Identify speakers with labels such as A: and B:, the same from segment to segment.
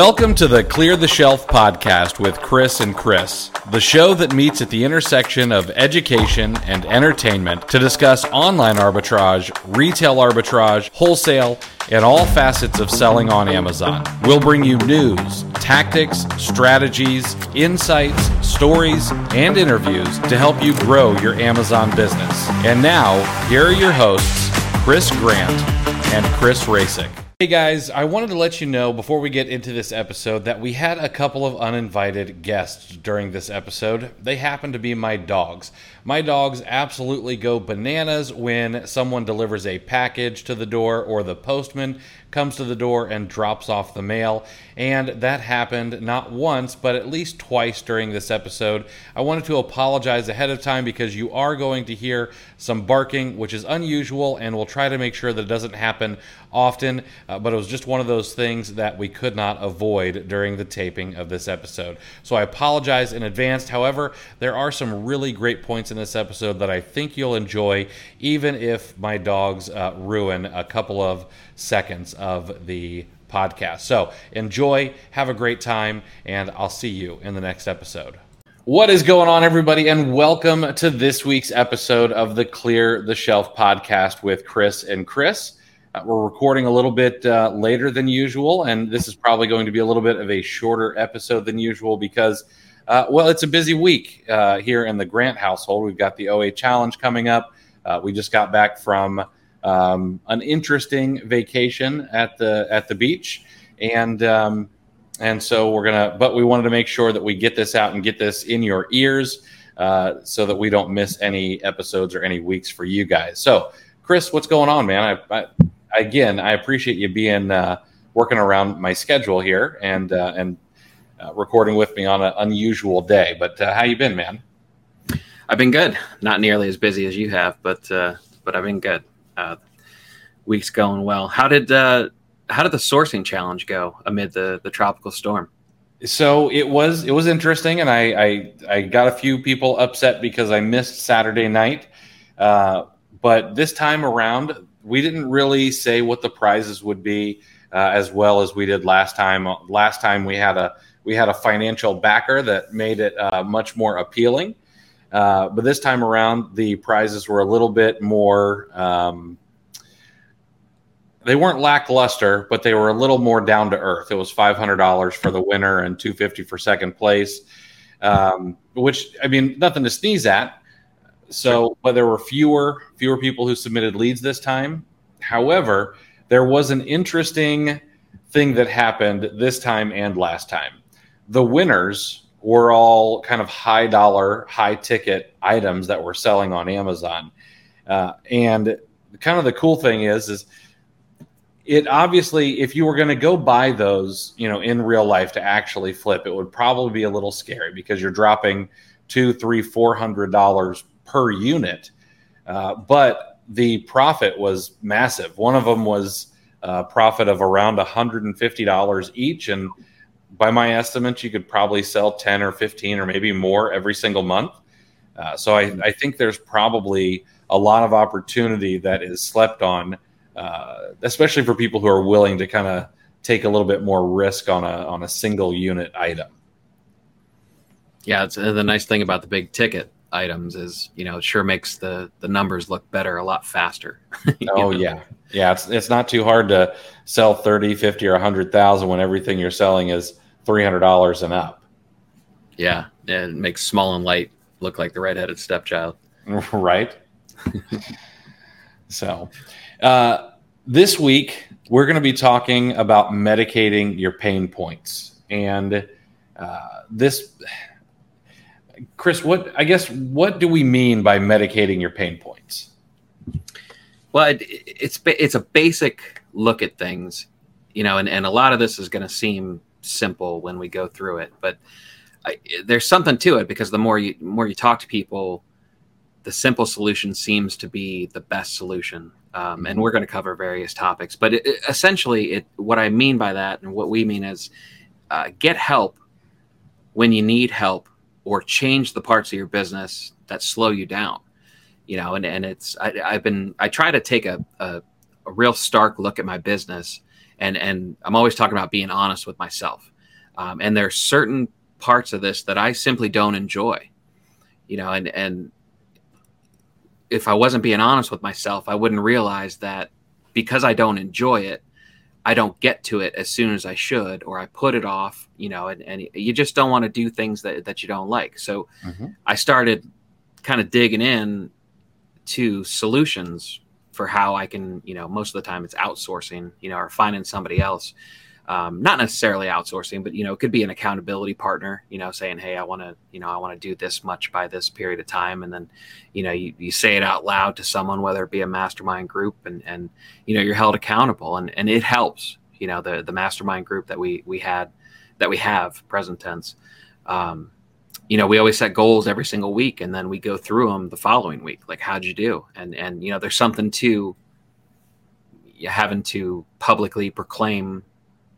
A: Welcome to the Clear the Shelf podcast with Chris and Chris, the show that meets at the intersection of education and entertainment to discuss online arbitrage, retail arbitrage, wholesale, and all facets of selling on Amazon. We'll bring you news, tactics, strategies, insights, stories, and interviews to help you grow your Amazon business. And now, here are your hosts, Chris Grant and Chris Rasick. Hey guys, I wanted to let you know before we get into this episode that we had a couple of uninvited guests during this episode. They happen to be my dogs. My dogs absolutely go bananas when someone delivers a package to the door or the postman comes to the door and drops off the mail. And that happened not once, but at least twice during this episode. I wanted to apologize ahead of time because you are going to hear some barking, which is unusual, and we'll try to make sure that it doesn't happen often. Uh, but it was just one of those things that we could not avoid during the taping of this episode. So I apologize in advance. However, there are some really great points in this episode that I think you'll enjoy, even if my dogs uh, ruin a couple of seconds of the podcast. So enjoy, have a great time, and I'll see you in the next episode. What is going on, everybody, and welcome to this week's episode of the Clear the Shelf podcast with Chris and Chris. Uh, we're recording a little bit uh, later than usual, and this is probably going to be a little bit of a shorter episode than usual because, uh, well, it's a busy week uh, here in the Grant household. We've got the OA Challenge coming up. Uh, we just got back from um, an interesting vacation at the at the beach, and um, and so we're gonna. But we wanted to make sure that we get this out and get this in your ears, uh, so that we don't miss any episodes or any weeks for you guys. So, Chris, what's going on, man? I, I again, I appreciate you being uh, working around my schedule here and uh, and uh, recording with me on an unusual day. But uh, how you been, man?
B: I've been good. Not nearly as busy as you have, but uh, but I've been good uh, week's going well. How did uh, how did the sourcing challenge go amid the the tropical storm?
A: So it was it was interesting, and I I, I got a few people upset because I missed Saturday night. Uh, but this time around, we didn't really say what the prizes would be uh, as well as we did last time. Last time we had a we had a financial backer that made it uh, much more appealing. Uh, but this time around, the prizes were a little bit more. Um, they weren't lackluster, but they were a little more down to earth. It was five hundred dollars for the winner and two fifty for second place, um, which I mean, nothing to sneeze at. So, but there were fewer fewer people who submitted leads this time. However, there was an interesting thing that happened this time and last time. The winners were all kind of high dollar, high ticket items that were selling on Amazon. Uh, and kind of the cool thing is, is it obviously, if you were going to go buy those, you know, in real life to actually flip, it would probably be a little scary because you're dropping two, three, four hundred dollars per unit. Uh, but the profit was massive. One of them was a profit of around $150 each, and by my estimates, you could probably sell 10 or 15 or maybe more every single month. Uh, so I, I, think there's probably a lot of opportunity that is slept on, uh, especially for people who are willing to kind of take a little bit more risk on a on a single unit item.
B: Yeah, it's uh, the nice thing about the big ticket items is you know it sure makes the the numbers look better a lot faster.
A: oh know? yeah, yeah. It's it's not too hard to sell 30, 50 or 100,000 when everything you're selling is $300 and up.
B: Yeah, it makes small and light look like the redheaded stepchild.
A: right. so, uh, this week we're going to be talking about medicating your pain points, and uh, this, Chris, what I guess what do we mean by medicating your pain points?
B: Well, it, it's it's a basic look at things, you know, and, and a lot of this is going to seem simple when we go through it, but I, there's something to it because the more you more you talk to people, the simple solution seems to be the best solution. Um, and mm-hmm. we're going to cover various topics, but it, it, essentially, it what I mean by that and what we mean is uh, get help when you need help or change the parts of your business that slow you down. You know, and and it's I, have been I try to take a, a a real stark look at my business and and I'm always talking about being honest with myself. Um, and there are certain parts of this that I simply don't enjoy, you know, and and if I wasn't being honest with myself, I wouldn't realize that because I don't enjoy it, I don't get to it as soon as I should, or I put it off, you know, and, and you just don't want to do things that, that you don't like. So mm-hmm. I started kind of digging in to solutions for how I can, you know, most of the time it's outsourcing, you know, or finding somebody else um, not necessarily outsourcing, but you know, it could be an accountability partner. You know, saying, "Hey, I want to, you know, I want to do this much by this period of time," and then, you know, you, you say it out loud to someone, whether it be a mastermind group, and and you know, you're held accountable, and and it helps. You know, the the mastermind group that we we had, that we have present tense. Um, you know, we always set goals every single week, and then we go through them the following week. Like, how'd you do? And and you know, there's something to having to publicly proclaim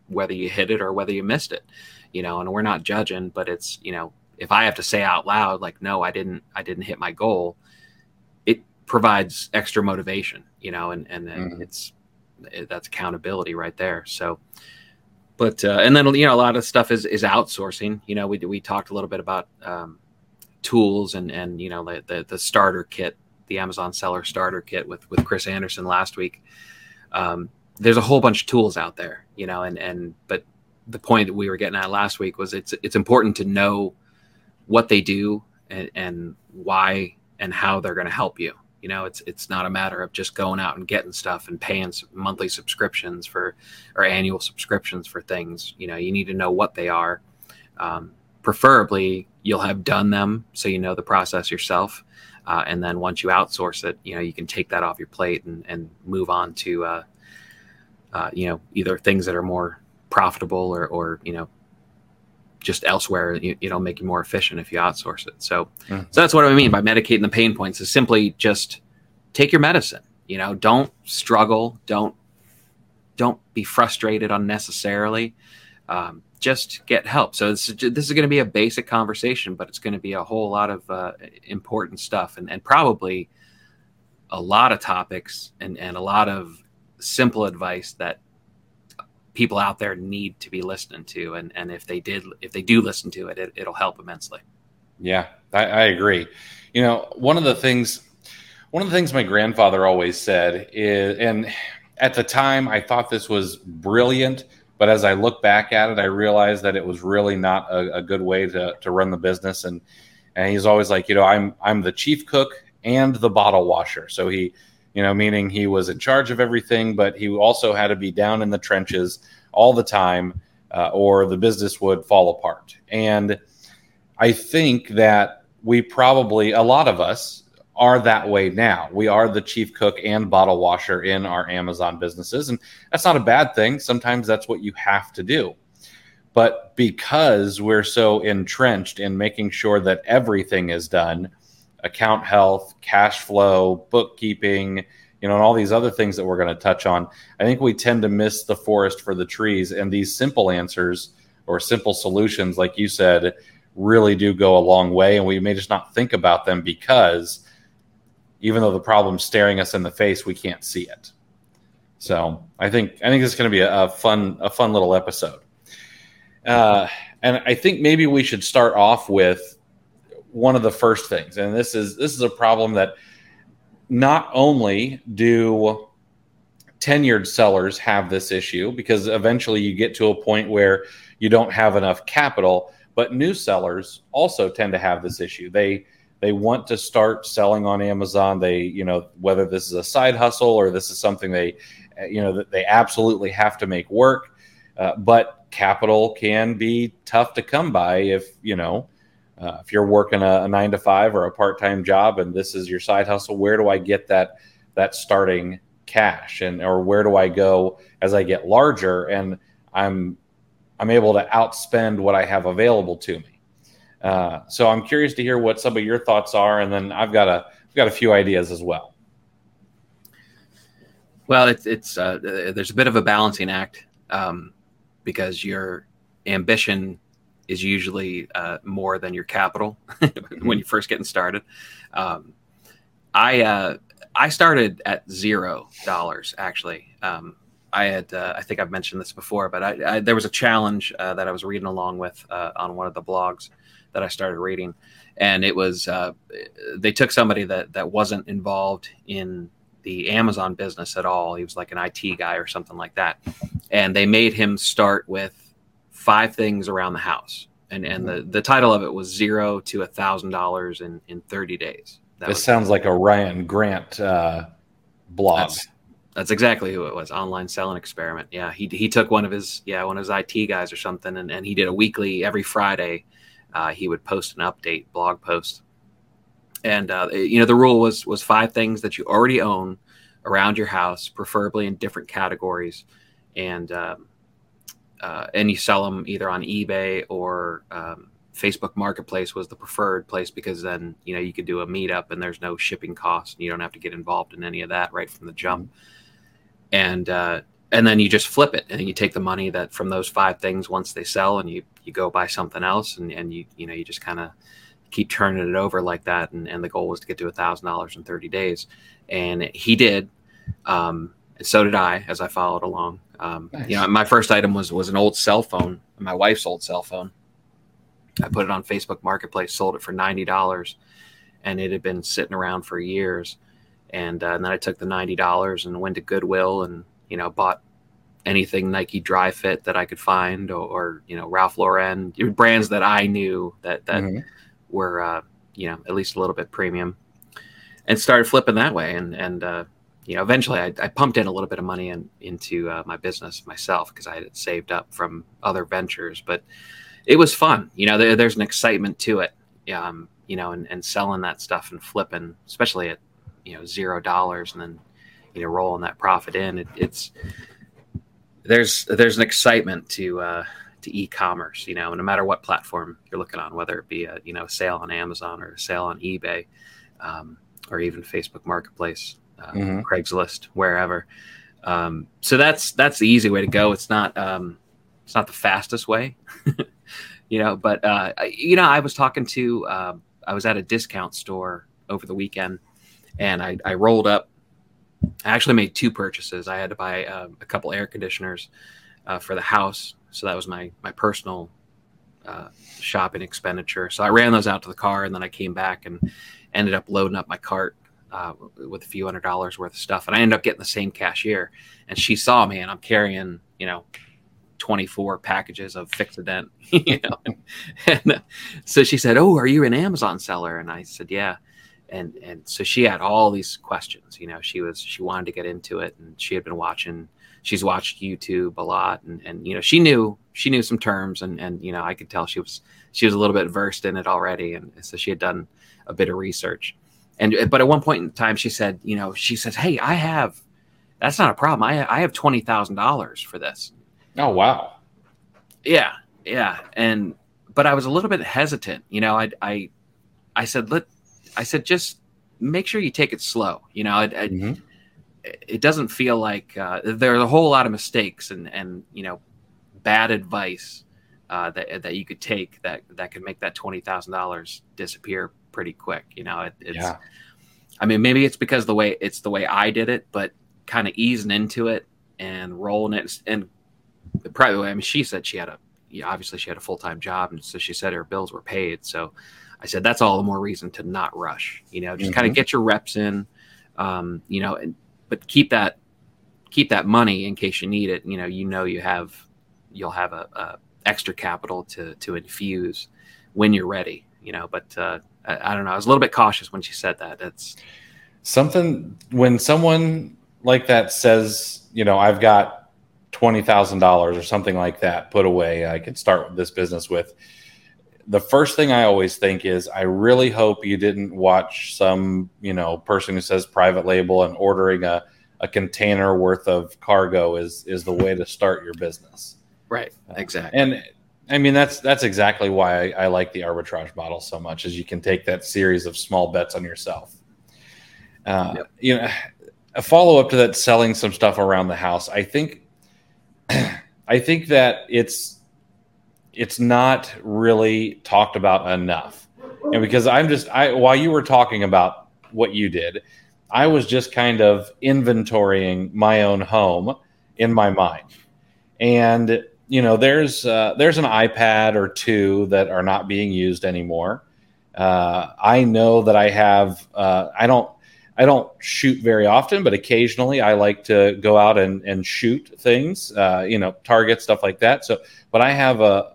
B: whether you hit it or whether you missed it you know and we're not judging but it's you know if i have to say out loud like no i didn't i didn't hit my goal it provides extra motivation you know and and mm-hmm. it's it, that's accountability right there so but uh, and then you know a lot of stuff is is outsourcing you know we we talked a little bit about um, tools and and you know the, the, the starter kit the amazon seller starter kit with with chris anderson last week um, there's a whole bunch of tools out there, you know, and and but the point that we were getting at last week was it's it's important to know what they do and, and why and how they're going to help you. You know, it's it's not a matter of just going out and getting stuff and paying monthly subscriptions for or annual subscriptions for things. You know, you need to know what they are. Um, preferably, you'll have done them so you know the process yourself. Uh, and then once you outsource it, you know you can take that off your plate and, and move on to uh, uh, you know, either things that are more profitable or, or you know, just elsewhere, you, know, make you more efficient if you outsource it. So, mm-hmm. so that's what I mean by medicating the pain points is simply just take your medicine. You know, don't struggle. Don't don't be frustrated unnecessarily. Um, just get help. So this, this is going to be a basic conversation, but it's going to be a whole lot of uh, important stuff and, and probably a lot of topics and, and a lot of simple advice that people out there need to be listening to and and if they did if they do listen to it, it will help immensely.
A: Yeah I, I, agree. You know one of the things one of the things my grandfather always said is and at the time i thought this was brilliant but as i look back at it i realized that it was really not a, a good way to, to run the business. And and he's always like you know i'm i'm the chief cook and the bottle washer. So he you know, meaning he was in charge of everything, but he also had to be down in the trenches all the time, uh, or the business would fall apart. And I think that we probably, a lot of us, are that way now. We are the chief cook and bottle washer in our Amazon businesses. And that's not a bad thing. Sometimes that's what you have to do. But because we're so entrenched in making sure that everything is done, account health, cash flow, bookkeeping, you know, and all these other things that we're going to touch on. I think we tend to miss the forest for the trees, and these simple answers or simple solutions, like you said, really do go a long way. And we may just not think about them because even though the problem's staring us in the face, we can't see it. So I think I think this is going to be a, a fun a fun little episode. Uh, and I think maybe we should start off with one of the first things, and this is this is a problem that not only do tenured sellers have this issue because eventually you get to a point where you don't have enough capital, but new sellers also tend to have this issue. They they want to start selling on Amazon. They, you know, whether this is a side hustle or this is something they, you know, that they absolutely have to make work. Uh, but capital can be tough to come by if you know uh, if you're working a, a, nine to five or a part-time job and this is your side hustle where do i get that that starting cash? And or where do i go as i get larger and i'm i'm able to outspend what i have available to me? Uh, so i'm curious to hear what some of your thoughts are and then i've got a i've got a few ideas as well.
B: Well it's it's uh, there's a bit of a balancing act um, because your ambition is usually uh, more than your capital when you're first getting started. Um, I uh, I started at zero dollars actually. Um, I had uh, I think I've mentioned this before, but I, I there was a challenge uh, that I was reading along with uh, on one of the blogs that I started reading, and it was uh, they took somebody that that wasn't involved in the Amazon business at all. He was like an IT guy or something like that, and they made him start with five things around the house, and and the the title of it was zero to a thousand dollars in in thirty days.
A: That this sounds like a Ryan Grant uh, blog.
B: That's, that's exactly who it was. Online selling experiment. Yeah, he he took one of his yeah one of his IT guys or something, and, and he did a weekly every Friday. Uh, he would post an update blog post, and uh, you know the rule was was five things that you already own around your house, preferably in different categories, and um, uh, and you sell them either on eBay or um, Facebook Marketplace was the preferred place because then you know you could do a meetup and there's no shipping costs and you don't have to get involved in any of that right from the jump. And uh, and then you just flip it and you take the money that from those five things once they sell and you you go buy something else and, and you you know you just kind of keep turning it over like that and, and the goal was to get to a thousand dollars in 30 days and he did um, and so did i as i followed along um, nice. you know my first item was was an old cell phone my wife's old cell phone i put it on facebook marketplace sold it for $90 and it had been sitting around for years and, uh, and then I took the ninety dollars and went to Goodwill and you know bought anything Nike Dri-FIT that I could find, or, or you know Ralph Lauren brands that I knew that that mm-hmm. were uh, you know at least a little bit premium, and started flipping that way. And and uh, you know eventually I, I, pumped in a little bit of money in, into uh, my business myself because I had saved up from other ventures, but it was fun. You know there, there's an excitement to it. Um, you know, and, and selling that stuff and flipping, especially at you know zero dollars and then you know rolling that profit in it, it's there's there's an excitement to uh, to e-commerce you know no matter what platform you're looking on whether it be a you know sale on amazon or a sale on ebay um, or even facebook marketplace uh, mm-hmm. craigslist wherever um, so that's that's the easy way to go it's not um, it's not the fastest way you know but uh, you know i was talking to uh, i was at a discount store over the weekend and I, I rolled up. I actually made two purchases. I had to buy uh, a couple air conditioners uh, for the house, so that was my my personal uh, shopping expenditure. So I ran those out to the car, and then I came back and ended up loading up my cart uh, with a few hundred dollars worth of stuff. And I ended up getting the same cashier, and she saw me, and I'm carrying, you know, 24 packages of Fixodent, you know. and, and uh, so she said, "Oh, are you an Amazon seller?" And I said, "Yeah." and and so she had all these questions you know she was she wanted to get into it and she had been watching she's watched youtube a lot and and you know she knew she knew some terms and and you know i could tell she was she was a little bit versed in it already and so she had done a bit of research and but at one point in time she said you know she says hey i have that's not a problem. I i have $20000 for this.
A: Oh wow.
B: Yeah yeah. And but i was a little bit hesitant you know i i i said let I said, just make sure you take it slow. You know, it, mm-hmm. it, doesn't feel like uh, there are a whole lot of mistakes and and you know bad advice uh, that that you could take that that could make that twenty thousand dollars disappear pretty quick. You know, it, it's. Yeah. I mean, maybe it's because the way it's the way I did it, but kind of easing into it and rolling it, and probably. I mean, she said she had a, obviously she had a full time job, and so she said her bills were paid. So I said that's all the more reason to not rush. You know, just mm-hmm. kind of get your reps in. Um, you know, and but keep that keep that money in case you need it. You know, you know you have you'll have a, a extra capital to to infuse when you're ready. You know, but uh, I, I don't know. I was a little bit cautious when she said that. That's
A: something when someone like that says, you know, I've got twenty thousand dollars or something like that put away. I could start this business with the first thing I always think is I really hope you didn't watch some, you know, person who says private label and ordering a, a container worth of cargo is is the way to start your business.
B: Right. Uh, exactly.
A: and I mean that's that's exactly why I, I, like the arbitrage model so much is you can take that series of small bets on yourself. Uh, yep. You know, a follow up to that, selling some stuff around the house. I think, I think that it's it's not really talked about enough. And because I'm just I while you were talking about what you did, I was just kind of inventorying my own home in my mind. And you know, there's uh, there's an iPad or two that are not being used anymore. Uh, I know that I have. Uh, I don't. I don't shoot very often, but occasionally I like to go out and, and shoot things, uh, you know, target stuff like that. So, but I have a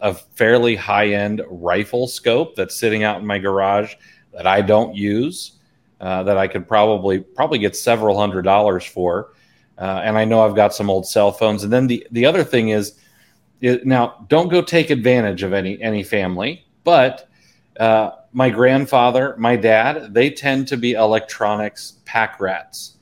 A: a fairly high end rifle scope that's sitting out in my garage that I don't use, uh, that I could probably probably get several hundred dollars for. Uh, and I know I've got some old cell phones. And then the the other thing is, now don't go take advantage of any any family, but uh, my grandfather, my dad, they tend to be electronics pack rats.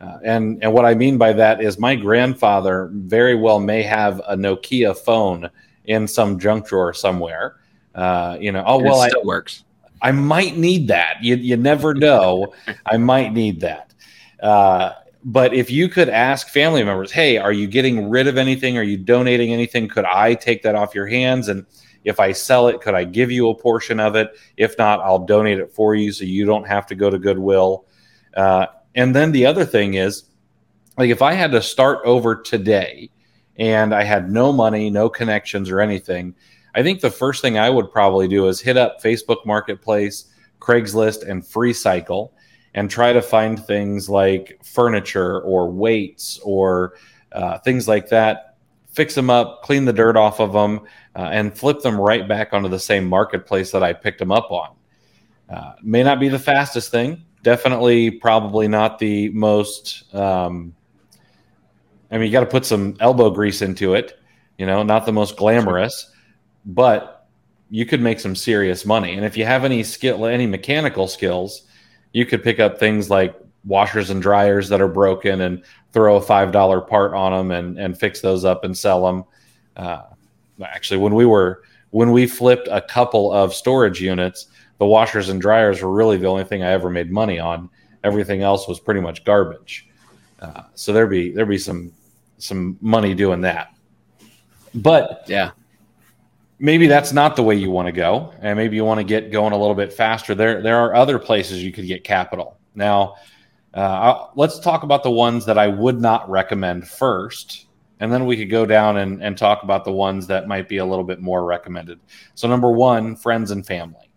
A: Uh, and and what I mean by that is my grandfather very well may have a Nokia phone in some junk drawer somewhere. Uh, you know, oh well,
B: it still I, works.
A: I might need that. You you never know. I might need that. Uh, but if you could ask family members, hey, are you getting rid of anything? Are you donating anything? Could I take that off your hands? And if I sell it, could I give you a portion of it? If not, I'll donate it for you so you don't have to go to Goodwill. Uh, and then the other thing is, like, if I had to start over today and I had no money, no connections or anything, I think the first thing I would probably do is hit up Facebook Marketplace, Craigslist, and FreeCycle and try to find things like furniture or weights or uh, things like that, fix them up, clean the dirt off of them, uh, and flip them right back onto the same marketplace that I picked them up on. Uh, may not be the fastest thing, definitely, probably not the most. Um, I mean, you got to put some elbow grease into it, you know, not the most glamorous, but you could make some serious money. And if you have any skill, any mechanical skills, you could pick up things like washers and dryers that are broken and throw a five dollar part on them and and fix those up and sell them. Uh, actually, when we were when we flipped a couple of storage units, the washers and dryers were really the only thing I ever made money on. Everything else was pretty much garbage. Uh, so there'd be there'd be some some money doing that. But
B: yeah,
A: maybe that's not the way you want to go, and maybe you want to get going a little bit faster. There, there are other places you could get capital. Now, uh, let's talk about the ones that I would not recommend first, and then we could go down and, and talk about the ones that might be a little bit more recommended. So, number one, friends and family.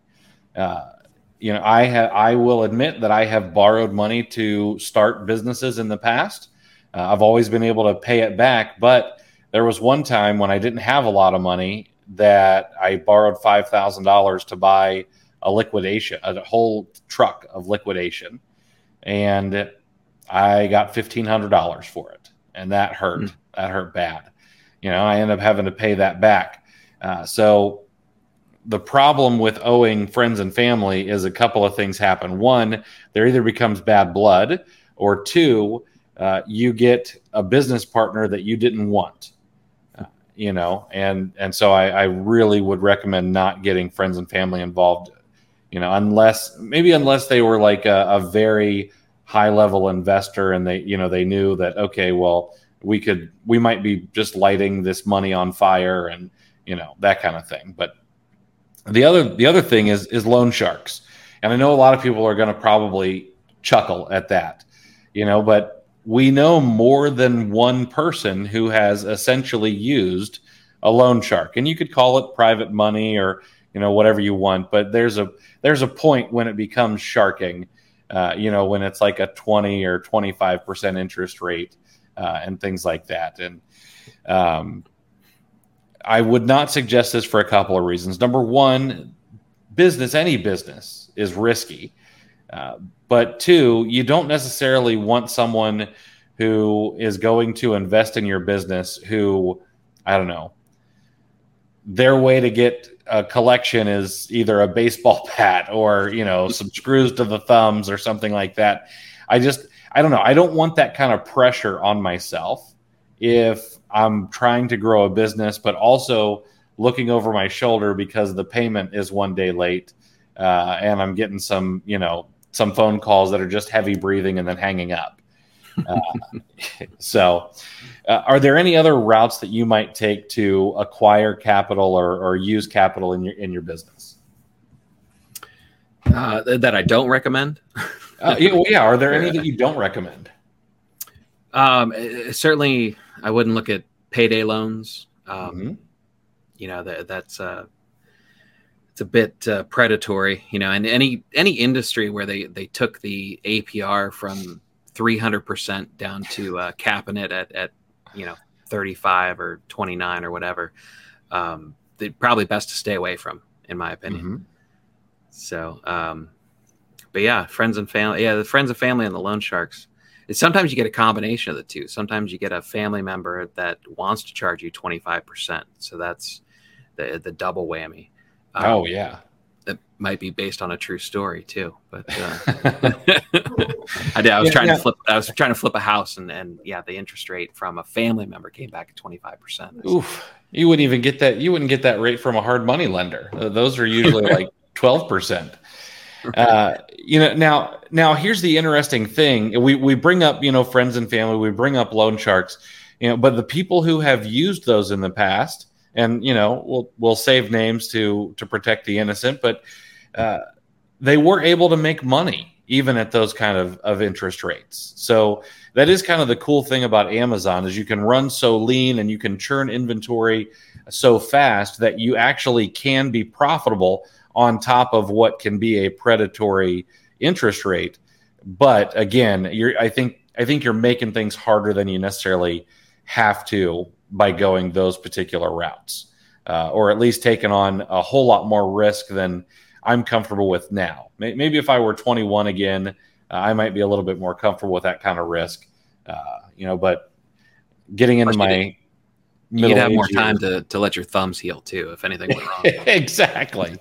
A: Uh, you know, I have I will admit that I have borrowed money to start businesses in the past. Uh, I've always been able to pay it back, but there was one time when I didn't have a lot of money that I borrowed five thousand dollars to buy a liquidation, a whole truck of liquidation, and I got fifteen hundred dollars for it, and that hurt. Mm. That hurt bad. You know, I ended up having to pay that back. Uh, so the problem with owing friends and family is a couple of things happen. One, there either becomes bad blood, or two, uh, you get a business partner that you didn't want you know, and and so I, I really would recommend not getting friends and family involved, you know, unless maybe unless they were like a, a very high level investor and they you know they knew that okay well we could we might be just lighting this money on fire and you know that kind of thing. But the other the other thing is is loan sharks. And i know a lot of people are going to probably chuckle at that you know but we know more than one person who has essentially used a loan shark. And you could call it private money or you know whatever you want but there's a there's a point when it becomes sharking uh, you know when it's like a 20 or 25 percent interest rate uh, and things like that. And um, i would not suggest this for a couple of reasons. Number one business any business is risky uh, but two, you don't necessarily want someone who is going to invest in your business who, I don't know, their way to get a collection is either a baseball bat or, you know, some screws to the thumbs or something like that. I just, I don't know. I don't want that kind of pressure on myself if I'm trying to grow a business, but also looking over my shoulder because the payment is one day late uh, and I'm getting some, you know, some phone calls that are just heavy breathing and then hanging up. Uh, so, uh, are there any other routes that you might take to acquire capital or, or use capital in your in your business?
B: Uh, that I don't recommend.
A: uh, yeah, well, yeah, are there any that you don't recommend?
B: Um, eh, certainly, I wouldn't look at payday loans. Um,
A: Mm-hmm.
B: You know that that's uh, it's a bit uh, predatory. You know, and any any industry where they they took the APR from three hundred percent down to uh, capping it at at you know thirty five or twenty nine or whatever. Um, they probably best to stay away from, in my opinion.
A: Mhm.
B: So, um, but yeah, friends and family. Yeah, the friends and family and the loan sharks. It's sometimes you get a combination of the two. Sometimes you get a family member that wants to charge you twenty five percent. So that's the the double whammy. Um,
A: oh yeah.
B: that might be based on a true story too. But uh, I did. I was
A: Yeah,
B: trying
A: yeah.
B: to flip. I was trying to flip a house, and and yeah, the interest rate from a family member came back at twenty five percent.
A: Oof. You wouldn't even get that. You wouldn't get that rate from a hard money lender. Those are usually like twelve percent. Uh, you know, now, now here's the interesting thing. We we bring up you know friends and family. We bring up loan sharks. You know, but the people who have used those in the past, and you know, we'll we'll save names to to protect the innocent, but uh, they were able to make money even at those kind of, of interest rates. So that is kind of the cool thing about Amazon is you can run so lean and you can churn inventory so fast that you actually can be profitable on top of what can be a predatory interest rate. But again, you're I think I think you're making things harder than you necessarily have to by going those particular routes, uh, or at least taking on a whole lot more risk than I'm comfortable with now. Maybe if I were 21 again, uh, I might be a little bit more comfortable with that kind of risk. Uh, you know, but getting into my
B: You'd have more time
A: years-
B: to, to let your thumbs heal too if anything went wrong.
A: exactly.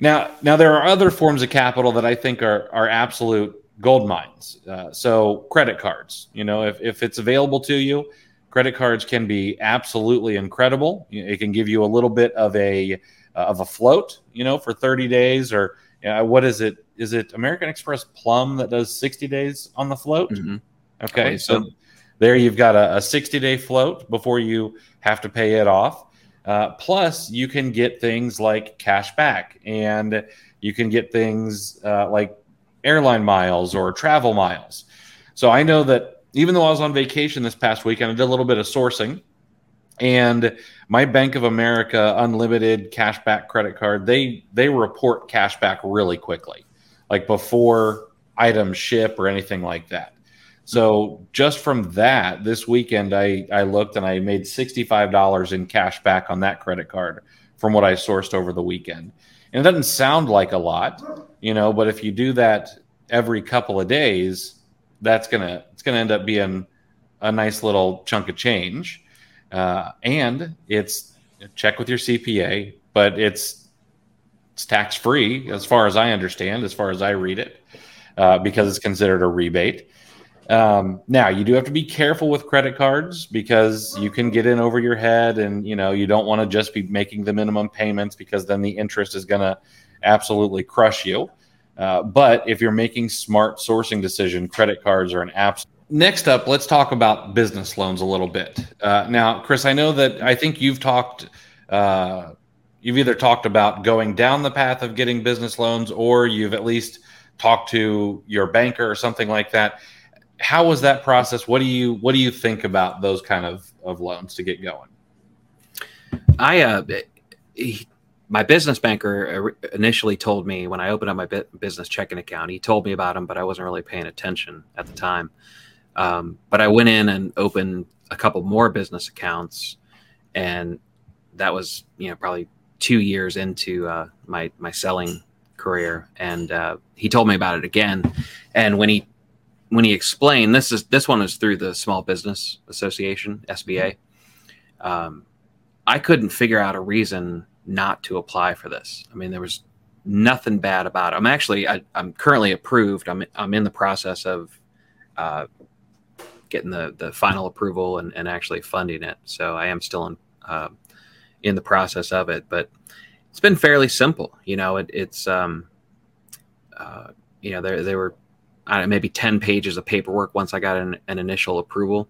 A: now, now there are other forms of capital that I think are are absolute gold mines. Uh, so credit cards, you know, if if it's available to you, credit cards can be absolutely incredible. It can give you a little bit of a uh, of a float, you know, for 30 days or uh, what is it? Is it American Express Plum that does 60 days on the float?
B: Mhm.
A: Okay, so
B: so.
A: there you've got a, a 60 day float before you have to pay it off. Uh, plus, you can get things like cash back, and you can get things uh, like airline miles or travel miles. So I know that even though I was on vacation this past weekend, I did a little bit of sourcing, and my Bank of America Unlimited cashback credit card they they report cashback really quickly, like before items ship or anything like that. So just from that, this weekend I I looked and I made sixty five dollars in cash back on that credit card from what I sourced over the weekend. And it doesn't sound like a lot, you know, but if you do that every couple of days, that's gonna it's gonna end up being a nice little chunk of change. Uh, and it's check with your CPA, but it's it's tax free as far as I understand, as far as I read it, uh, because it's considered a rebate. Um, now you do have to be careful with credit cards because you can get in over your head, and you know you don't want to just be making the minimum payments because then the interest is going to absolutely crush you. Uh, but if you're making smart sourcing decision, credit cards are an app. Next up, let's talk about business loans a little bit. Uh, now, Chris, I know that I think you've talked. Uh, you've either talked about going down the path of getting business loans, or you've at least talked to your banker or something like that how was that process what do you what do you think about those kind of of loans to get going
B: I uh, my business banker initially told me when I opened up my business checking account. He told me about them, but I wasn't really paying attention at the time. Um, but I went in and opened a couple more business accounts, and that was you know probably two years into uh, my my selling career. And uh, he told me about it again, and when he when he explained this is this one is through the Small Business Association SBA. Um, I couldn't figure out a reason not to apply for this. I mean, there was nothing bad about it. I'm actually, I, am currently approved. I'm, I'm in the process of uh, getting the, the final approval and, and actually funding it. So I am still in, uh, in the process of it, but it's been fairly simple. You know, it, it's, um, uh, you know, there, there were uh, maybe 10 pages of paperwork once I got an, an initial approval.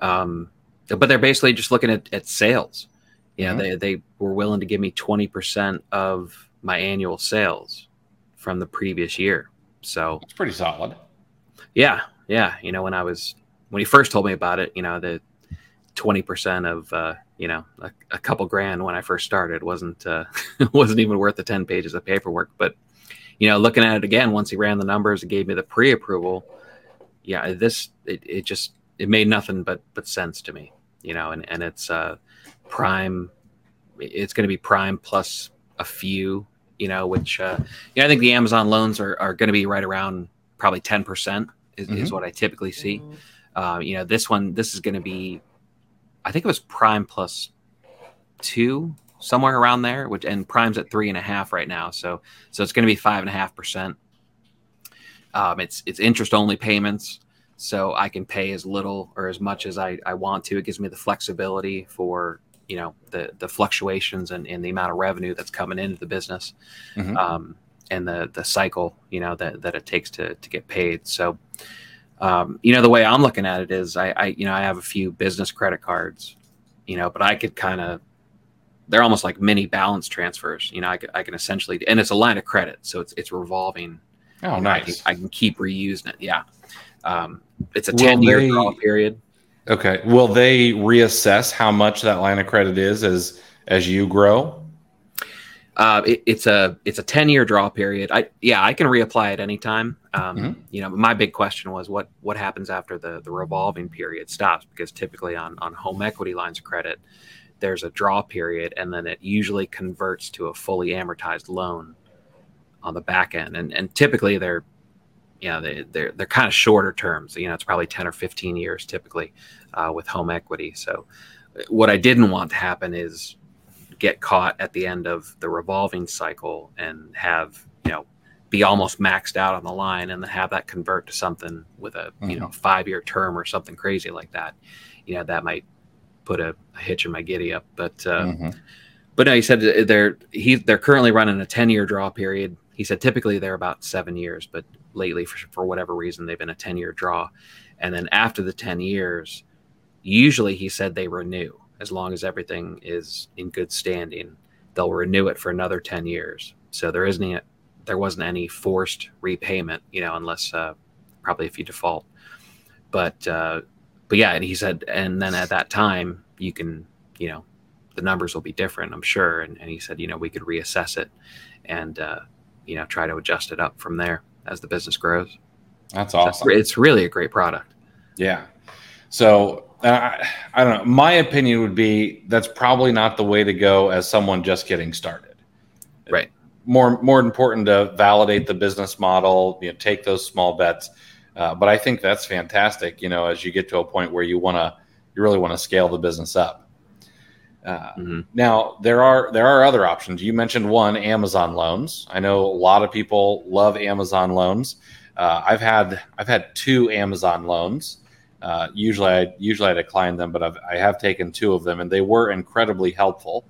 B: Um, but they're basically just looking at, at sales. Yeah,
A: Mhm.
B: they, they were willing to give me 20% of my annual sales from the previous year. So,
A: it's pretty solid
B: yeah, Yeah, you know, when I was when he first told me about it, you know, the twenty percent of uh, you know a, a, couple grand when I first started wasn't uh, wasn't even worth the ten pages of paperwork. But you know, looking at it again, once he ran the numbers and gave me the pre-approval, yeah, this it, it just it made nothing but but sense to me. You know, and and it's uh, prime. It's going to be prime plus a few. You know, which uh, yeah, I think the Amazon loans are are going to be right around probably ten percent is, mm-hmm. is what I typically see. Uh, you know, this one, this is going to be, I think it was Prime plus two, somewhere around there, which and Prime's at three and a half right now. So, so it's going to be five and a half percent. Um, it's it's interest only payments, so I can pay as little or as much as I, I want to. It gives me the flexibility for you know the the fluctuations and, and the amount of revenue that's coming into the business. Mm-hmm. Um, and the the cycle you know that that it takes to to get paid. So, um, you know, the way I'm looking at it is, I, I you know I have a few business credit cards, you know, but I could kind of they're almost like mini balance transfers. You know, I, I can essentially, and it's a line of credit, so it's it's revolving.
A: Oh, nice.
B: I can, I can, keep reusing it. Yeah, um, it's a ten year draw period.
A: Okay. Will they reassess how much that line of credit is as as you grow?
B: Uh, it, it's a it's a ten year draw period. I yeah, I can reapply at any time. Um, mm-hmm. You know, my big question was what what happens after the the revolving period stops because typically on on home equity lines of credit, there's a draw period and then it usually converts to a fully amortized loan on the back end, and and typically they're you know they they're they're kind of shorter terms. You know, it's probably ten or fifteen years typically uh, with home equity. So what I didn't want to happen is get caught at the end of the revolving cycle and have you know be almost maxed out on the line and then have that convert to something with a mm-hmm. you know mm-hmm. five year term or something crazy like that you know that might put a, a hitch in my giddy up but uh, mm-hmm. but no he said they're he they're currently running a 10 year draw period he said typically they're about seven years but lately for, for whatever reason they've been a 10 year draw and then after the 10 years usually he said they renew as long as everything is in good standing, they'll renew it for another 10 years. So there isn't any, there wasn't any forced repayment, you know, unless uh, probably if you default. But uh, but yeah, and he said, and then at that time you can, you know, the numbers will be different, I'm sure. And, and he said, you know, we could reassess it and uh, you know try to adjust it up from there as the business grows.
A: That's awesome.
B: So it's really a great product.
A: Yeah. So I, I don't know. My opinion would be that's probably not the way to go as someone just getting started.
B: Right.
A: More more important to validate the business model. You know, take those small bets. Uh, but I think that's fantastic. You know, as you get to a point where you want to, you really want to scale the business up. Uh, mm-hmm. Now there are there are other options. You mentioned one, Amazon loans. I know a lot of people love Amazon loans. Uh, I've had I've had two Amazon loans. Uh, usually, I usually I decline them, but I've, I have taken two of them, and they were incredibly helpful.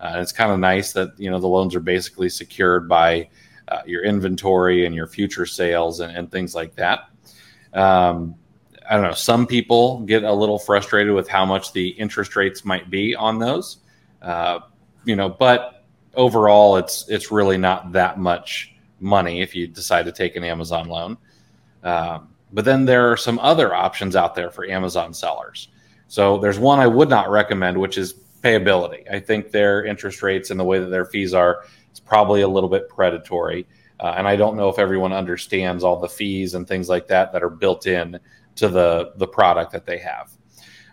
A: Uh, and it's kind of nice that you know the loans are basically secured by uh, your inventory and your future sales and, and things like that. Um, I don't know. Some people get a little frustrated with how much the interest rates might be on those, uh, you know. But overall, it's it's really not that much money if you decide to take an Amazon loan. Um, but then there are some other options out there for Amazon sellers. So there's one I would not recommend, which is payability. I think their interest rates and the way that their fees are is probably a little bit predatory. Uh, and I don't know if everyone understands all the fees and things like that that are built in to the the product that they have.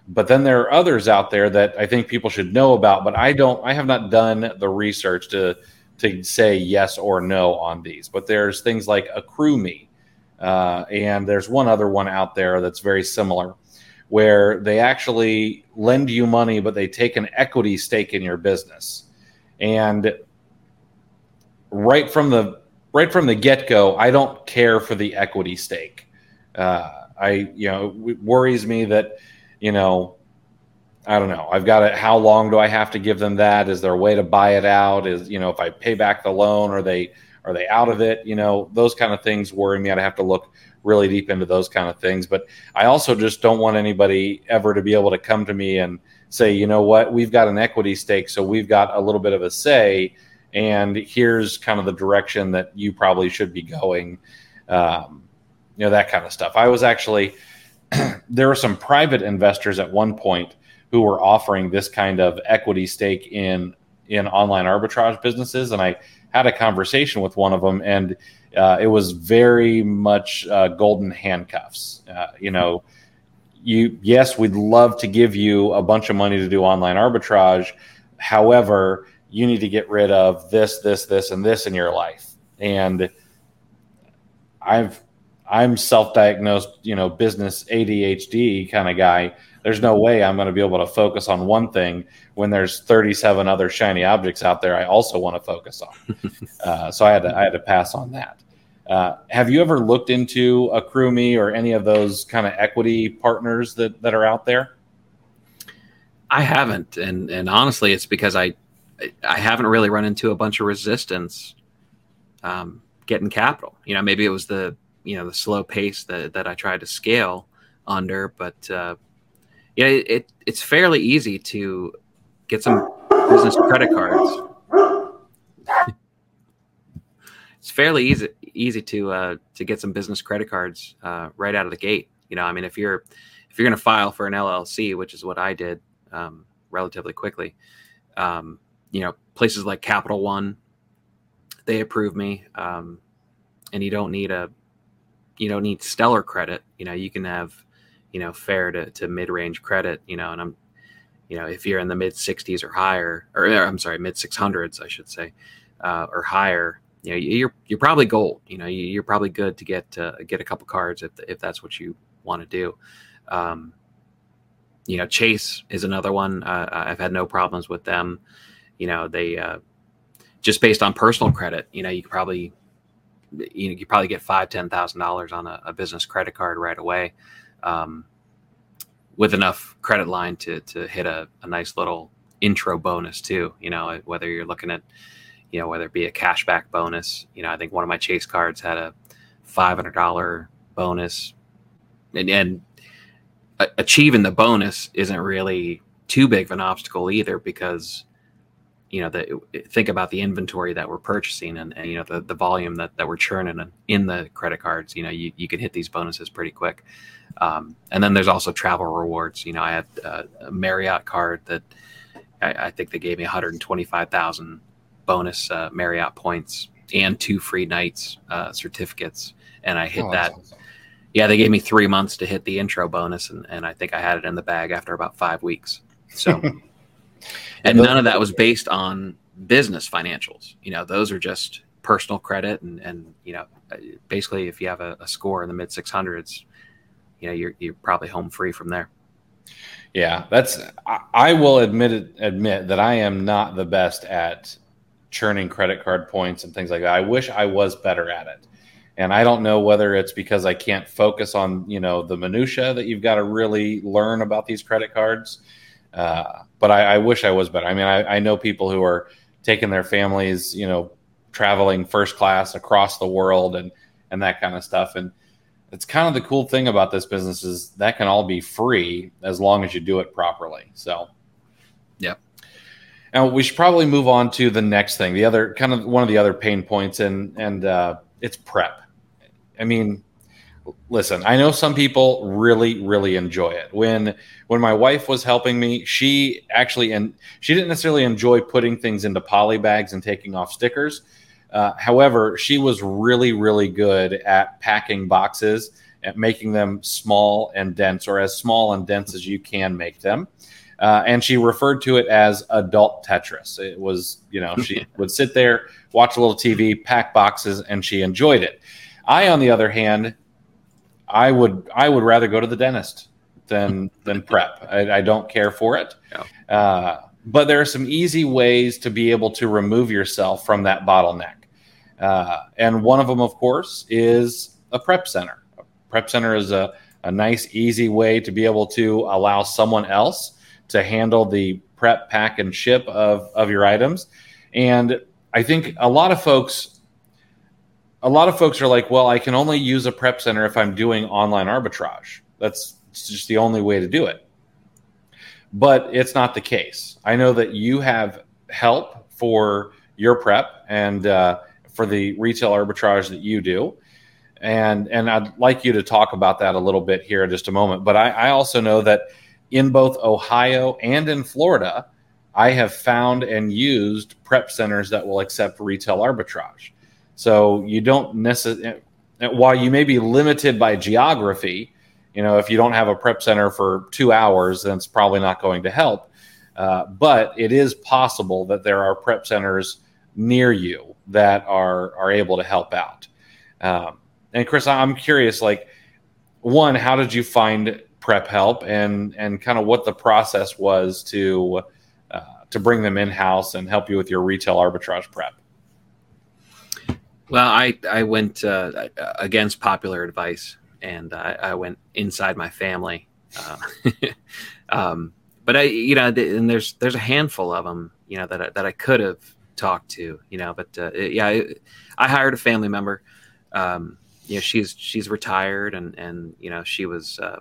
A: But then there are others out there that I think people should know about, but I don't I have not done the research to to say yes or no on these. But there's things like AccrueMe, uh, and there's one other one out there that's very similar, where they actually lend you money, but they take an equity stake in your business. And right from the right from the get go, I don't care for the equity stake. Uh, I you know it worries me that you know I don't know. I've got it. How long do I have to give them that? Is there a way to buy it out? Is you know if I pay back the loan, are they are they out of it? You know, those kind of things worry me. I'd have to look really deep into those kind of things. But I also just don't want anybody ever to be able to come to me and say, you know what, we've got an equity stake, so we've got a little bit of a say, and here's kind of the direction that you probably should be going. Um, you know that kind of stuff. I was actually there were some private investors at one point who were offering this kind of equity stake in in online arbitrage businesses, and I had a conversation with one of them, and uh, it was very much uh, golden handcuffs. Uh, you know, you yes, we'd love to give you a bunch of money to do online arbitrage. However, you need to get rid of this, this, this, and this in your life. And I've I'm self-diagnosed, you know, business ADHD kind of guy. There's no way I'm going to be able to focus on one thing when there's 37 other shiny objects out there. I also want to focus on. uh, so I had to I had to pass on that. Uh, have you ever looked into AccrueMe or any of those kind of equity partners that, that are out there?
B: I haven't, and and honestly, it's because I I haven't really run into a bunch of resistance um, getting capital. You know, maybe it was the you know the slow pace that that I try to scale under, but uh, yeah, it, it it's fairly easy to get some business credit cards. it's fairly easy easy to uh, to get some business credit cards uh, right out of the gate. You know, I mean, if you're if you're going to file for an LLC, which is what I did um, relatively quickly, um, you know, places like Capital One, they approve me, um, and you don't need a you don't need stellar credit. You know, you can have you know fair to, to mid range credit. You know, and I'm you know if you're in the mid 60s or higher, or I'm sorry, mid 600s, I should say, uh, or higher you know you're you're probably gold. You know you're probably good to get uh, get a couple cards if if that's what you want to do. Um, you know Chase is another one. Uh, I've had no problems with them. You know they uh, just based on personal credit. You know you could probably you know you probably get five ten thousand dollars on a, a, business credit card right away. Um, with enough credit line to to hit a, a nice little intro bonus too. You know whether you're looking at you know, whether it be a cashback bonus. You know, I think one of my Chase cards had a five hundred dollar bonus, and, and achieving the bonus isn't really too big of an obstacle either because you know the think about the inventory that we're purchasing and, and, you know the, the volume that, that we're churning in the credit cards you know you, you can hit these bonuses pretty quick um, and then there's also travel rewards you know i had a marriott card that I, I think they gave me 125000 bonus uh, Marriott points and two free nights uh, certificates, and I hit oh, that. Awesome. Yeah, they gave me three months to hit the intro bonus, and, and I think I had it in the bag after about five weeks. So, and none of that was based on business financials. You know, those are just personal credit, and and you know, uh, basically, if you have a, a score in the mid six hundreds, you know, you're you're probably home free from there.
A: Yeah, that's. I, will admit it, admit that I am not the best at churning credit card points and things like that. I wish I was better at it. And I don't know whether it's because I can't focus on, you know, the minutia that you've got to really learn about these credit cards. Uh, but I, I, wish I was better. I mean, I, I know people who are taking their families, you know, traveling first class across the world and and that kind of stuff. And it's kind of the cool thing about this business is that can all be free as long as you do it properly. So,
B: yeah.
A: Now we should probably move on to the next thing. The other kind of one of the other pain points, and and uh, it's prep. I mean, listen, I know some people really really enjoy it. When when my wife was helping me, she actually and she didn't necessarily enjoy putting things into poly bags and taking off stickers. Uh, however, she was really really good at packing boxes at making them small and dense, or as small and dense as you can make them. Uh, and she referred to it as adult Tetris. It was, you know, she would sit there, watch a little TV, pack boxes, and she enjoyed it. I, on the other hand, I would I would rather go to the dentist than than prep. I, I don't care for it. Yeah. Uh, but there are some easy ways to be able to remove yourself from that bottleneck. Uh, and one of them, of course, is a prep center. A prep center is a, a nice, easy way to be able to allow someone else to handle the prep, pack, and ship of, of your items. And I think a lot of folks, a lot of folks are like, well, I can only use a prep center if I'm doing online arbitrage. That's just the only way to do it. But it's not the case. I know that you have help for your prep and uh, for the retail arbitrage that you do. and and I'd like you to talk about that a little bit here in just a moment. But I, I also know that in both Ohio and in Florida, I have found and used prep centers that will accept retail arbitrage. So you don't necessarily, while you may be limited by geography, you know, if you don't have a prep center for two hours, then it's probably not going to help. Uh, but it is possible that there are prep centers near you that are are able to help out. Um, and Chris, I'm curious, like, one, how did you find prep help, and and kind of what the process was to uh, to bring them in house and help you with your retail arbitrage prep?
B: Well, I I went uh, against popular advice, and I, I went inside my family. Uh, um, but I, you know, and there's there's a handful of them, you know, that I, that I could have talked to, you know, but uh, yeah, I, I, hired a family member. Um, you know, she's she's retired, and and you know, she was uh,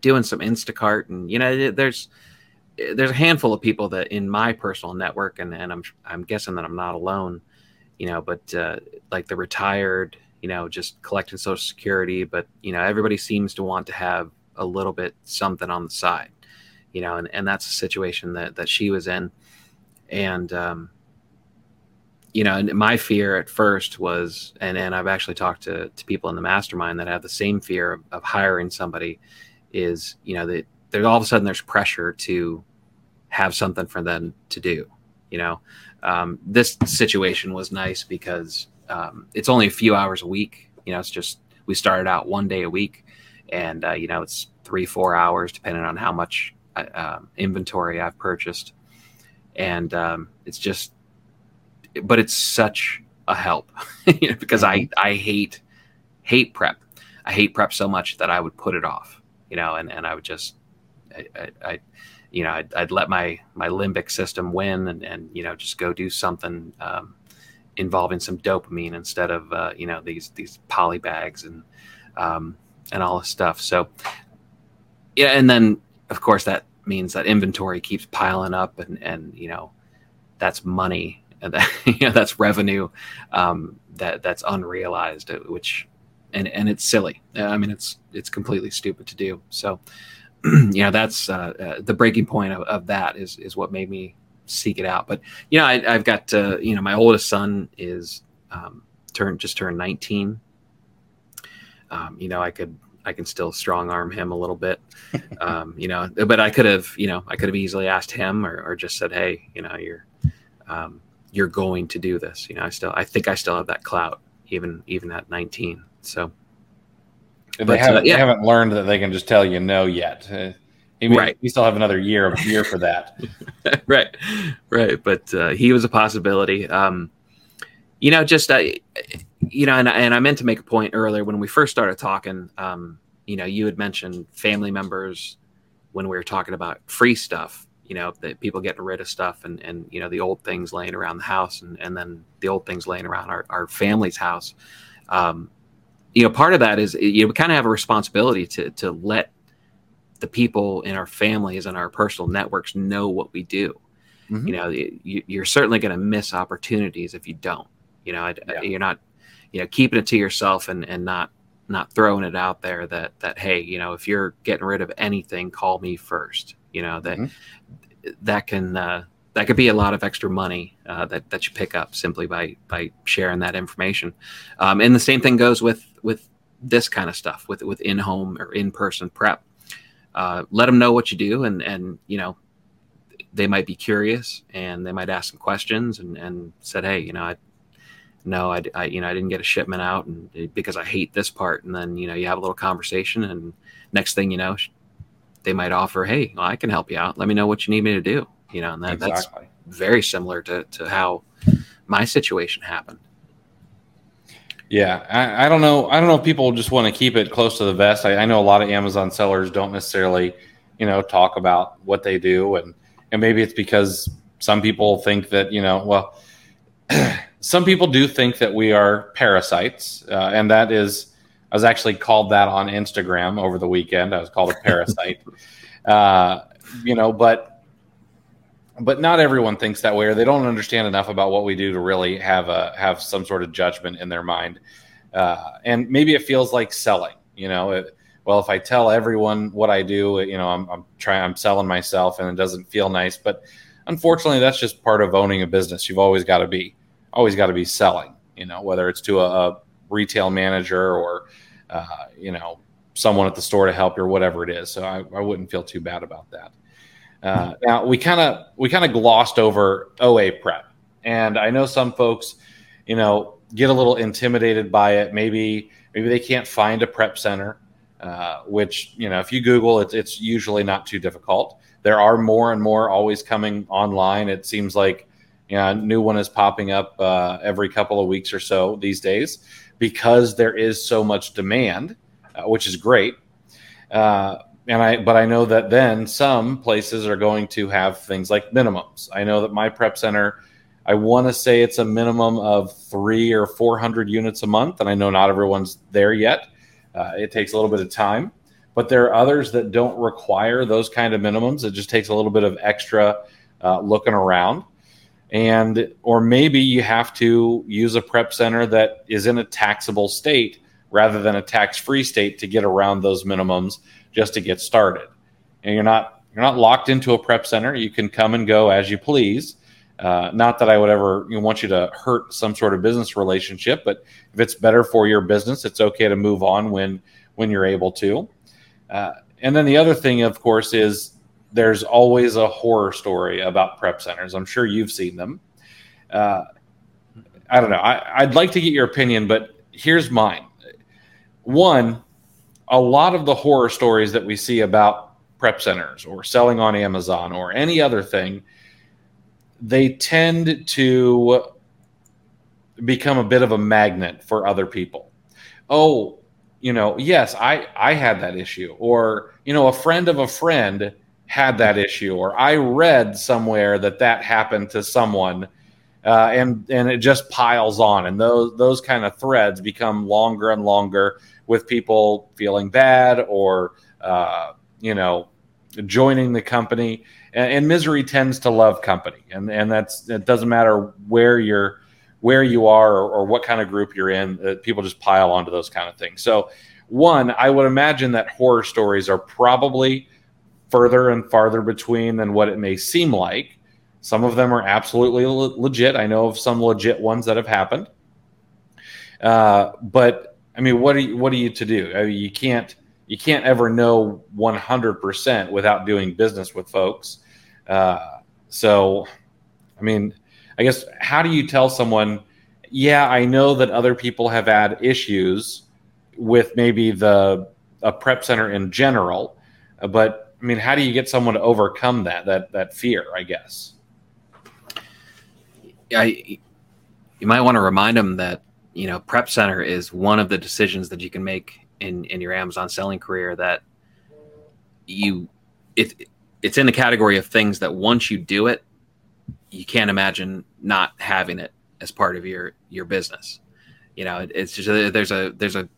B: doing some Instacart, and you know, there's there's a handful of people that in my personal network, and and I'm I'm guessing that I'm not alone, you know, but uh, like the retired, you know, just collecting Social Security, but you know, everybody seems to want to have a little bit something on the side, you know, and and that's a situation that that she was in, and um, you know, and my fear at first was, and and I've actually talked to to people in the mastermind that have the same fear of, of hiring somebody, is you know that there's all of a sudden there's pressure to have something for them to do. You know, um, this situation was nice because um, it's only a few hours a week. You know, it's just we started out one day a week, and uh, you know it's three four hours depending on how much uh, inventory I've purchased, and um, it's just but it's such a help you know, because I, mm-hmm. I hate, hate prep. I hate prep so much that I would put it off, you know, and, and I would just, I, I, I you know, I'd, I'd, let my, my limbic system win and, and, you know, just go do something, um, involving some dopamine instead of, uh, you know, these, these poly bags and, um, and all this stuff. So, yeah. And then of course that means that inventory keeps piling up and, and, you know, that's money and that, you know, that's revenue um, that that's unrealized, uh, which and and it's silly. I mean, it's it's completely stupid to do. So, you know, that's uh, uh, the breaking point of, of that is is what made me seek it out. But you know, I, have got uh, you know, my oldest son is um, turned just turned 19. Um, you know, I could I can still strong arm him a little bit, um, you know. But I could have, you know, I could have easily asked him or, or just said, "Hey, you know, you're, um, you're going to do this. You know, I still I think I still have that clout even even at 19. So
A: they but, haven't uh, yeah. they haven't learned that they can just tell you no yet. Uh, right. You still have another year of year for that.
B: right. Right. But uh, he was a possibility. Um, you know, just uh, you know, and, and I meant to make a point earlier when we first started talking. Um, you know, you had mentioned family members when we were talking about free stuff you know that people getting rid of stuff and and you know the old things laying around the house and and then the old things laying around our, our family's house um, you know part of that is you know we kind of have a responsibility to to let the people in our families and our personal networks know what we do mm-hmm. you know you, are certainly going to miss opportunities if you don't you know yeah. you're not you know keeping it to yourself and and not not throwing it out there that that hey you know if you're getting rid of anything call me first you know that mm-hmm. that can uh, that could be a lot of extra money uh, that that you pick up simply by by sharing that information. Um, and the same thing goes with with this kind of stuff with with in home or in person prep. Uh, let them know what you do, and and you know they might be curious and they might ask some questions and and said, hey, you know, I, no, I, I, you know, I didn't get a shipment out and because I hate this part. And then, you know, you have a little conversation and next thing you know, they might offer, "Hey, well, I can help you out. Let me know what you need me to do." You know, and that, exactly. that's very similar to to how my situation happened.
A: Yeah, I, I, don't know. I don't know if people just want to keep it close to the vest. I, I, know a lot of Amazon sellers don't necessarily, you know, talk about what they do, and and maybe it's because some people think that you know, well, some people do think that we are parasites, uh, and that is I was actually called that on Instagram over the weekend. I was called a parasite. uh, you know, but but not everyone thinks that way, or they don't understand enough about what we do to really have a have some sort of judgment in their mind. uh, and maybe it feels like selling. You know, it, well, if I tell everyone what I do, you know, I'm, I'm trying, I'm selling myself, and it doesn't feel nice. But unfortunately, that's just part of owning a business. You've always got to be, always got to be selling. You know, whether it's to a, a retail manager or, uh, you know, someone at the store to help you or whatever it is. So I, I wouldn't feel too bad about that. Uh, now we kind of we kind of glossed over OA prep, and I know some folks, you know, get a little intimidated by it. Maybe maybe they can't find a prep center, uh, which you know if you Google it's it's usually not too difficult. There are more and more always coming online. It seems like you know, a new one is popping up uh, every couple of weeks or so these days because there is so much demand, uh, which is great. Uh, and I, but I know that then some places are going to have things like minimums. I know that my prep center, I want to say it's a minimum of three or 400 units a month. And I know not everyone's there yet. Uh, it takes a little bit of time, but there are others that don't require those kind of minimums. It just takes a little bit of extra uh, looking around. And, or maybe you have to use a prep center that is in a taxable state rather than a tax free state to get around those minimums just to get started. And you're not you're not locked into a prep center. You can come and go as you please. Uh, not that I would ever you know, want you to hurt some sort of business relationship, but if it's better for your business, it's okay to move on when when you're able to. Uh, and then the other thing, of course, is there's always a horror story about prep centers. I'm sure you've seen them. Uh, I don't know. I, I'd like to get your opinion, but here's mine. One, a lot of the horror stories that we see about prep centers or selling on Amazon or any other thing, they tend to become a bit of a magnet for other people. Oh, you know, yes, I I had that issue or you know, a friend of a friend had that issue or I read somewhere that that happened to someone. Uh, and and it just piles on, and those those kind of threads become longer and longer with people feeling bad or uh, you know joining the company. And, and, misery tends to love company, and and that's it doesn't matter where you're where you are or, or what kind of group you're in. Uh, people just pile onto those kind of things. So one, I would imagine that horror stories are probably further and farther between than what it may seem like. Some of them are absolutely le- legit. I know of some legit ones that have happened. Uh, but I mean, what are you, what are you to do? I mean, you can't you can't ever know 100% without doing business with folks. Uh, so, I mean, I guess how do you tell someone? Yeah, I know that other people have had issues with maybe the a prep center in general, but I mean, how do you get someone to overcome that that that fear? I guess.
B: I you might want to remind them that you know, Prep Center is one of the decisions that you can make in in your Amazon selling career that you it it's in the category of things that once you do it, you can't imagine not having it as part of your your business. You know, it, it's just a, there's a there's a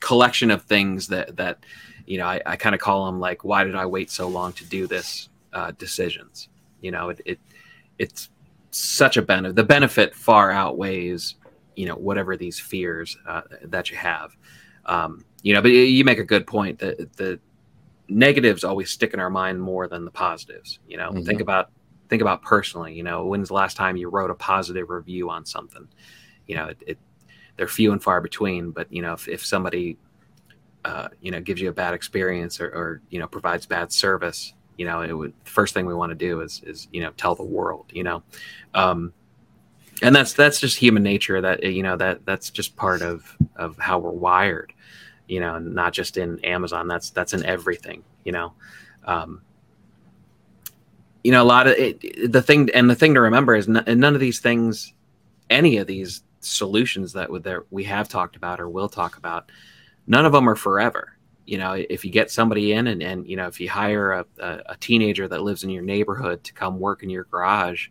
B: collection of things that that you know I, I kind of call them like why did I wait so long to do this uh, decisions. You know, it, it it's such a benefit. The benefit far outweighs you know whatever these fears uh, that you have. Um, you know but you make a good point that the negatives always stick in our mind more than the positives you know? Mm-hmm. think about think about personally you know when's the last time you wrote a positive review on something? You know it, it they're few and far between but you know if, if somebody uh, you know gives you a bad experience or, or you know provides bad service you know it would first thing we want to do is is you know tell the world you know? Um, and that's that's just human nature that you know that that's just part of of how we're wired you know not just in amazon. That's that's in everything you know? Um you know a lot of it, the thing and the thing to remember is n- none of these things any of these solutions that that we have talked about or will talk about none of them are forever. You know if you get somebody in and, and you know if you hire a, a, a teenager that lives in your neighborhood to come work in your garage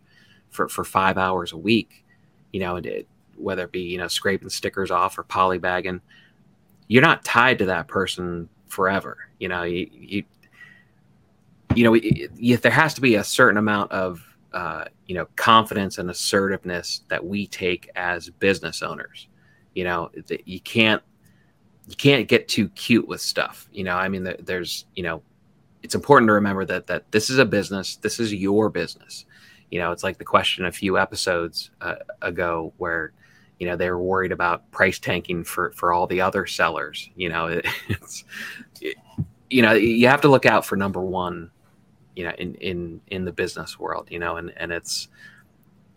B: for, for five hours a week, you know, it, whether it be, you know, scraping stickers off or polybagging, you're not tied to that person forever. You know, you, you, you know, you, there has to be a certain amount of, uh, you know, confidence and assertiveness that we take as business owners. You know, you can't you can't get too cute with stuff. You know, I mean, there's you know, it's important to remember that that this is a business. This is your business. You know, it's like the question a few episodes uh, ago where you know they were worried about price tanking for for all the other sellers. You know, it, it's it, you know you have to look out for number one. You know, in in in the business world. You know, and and it's.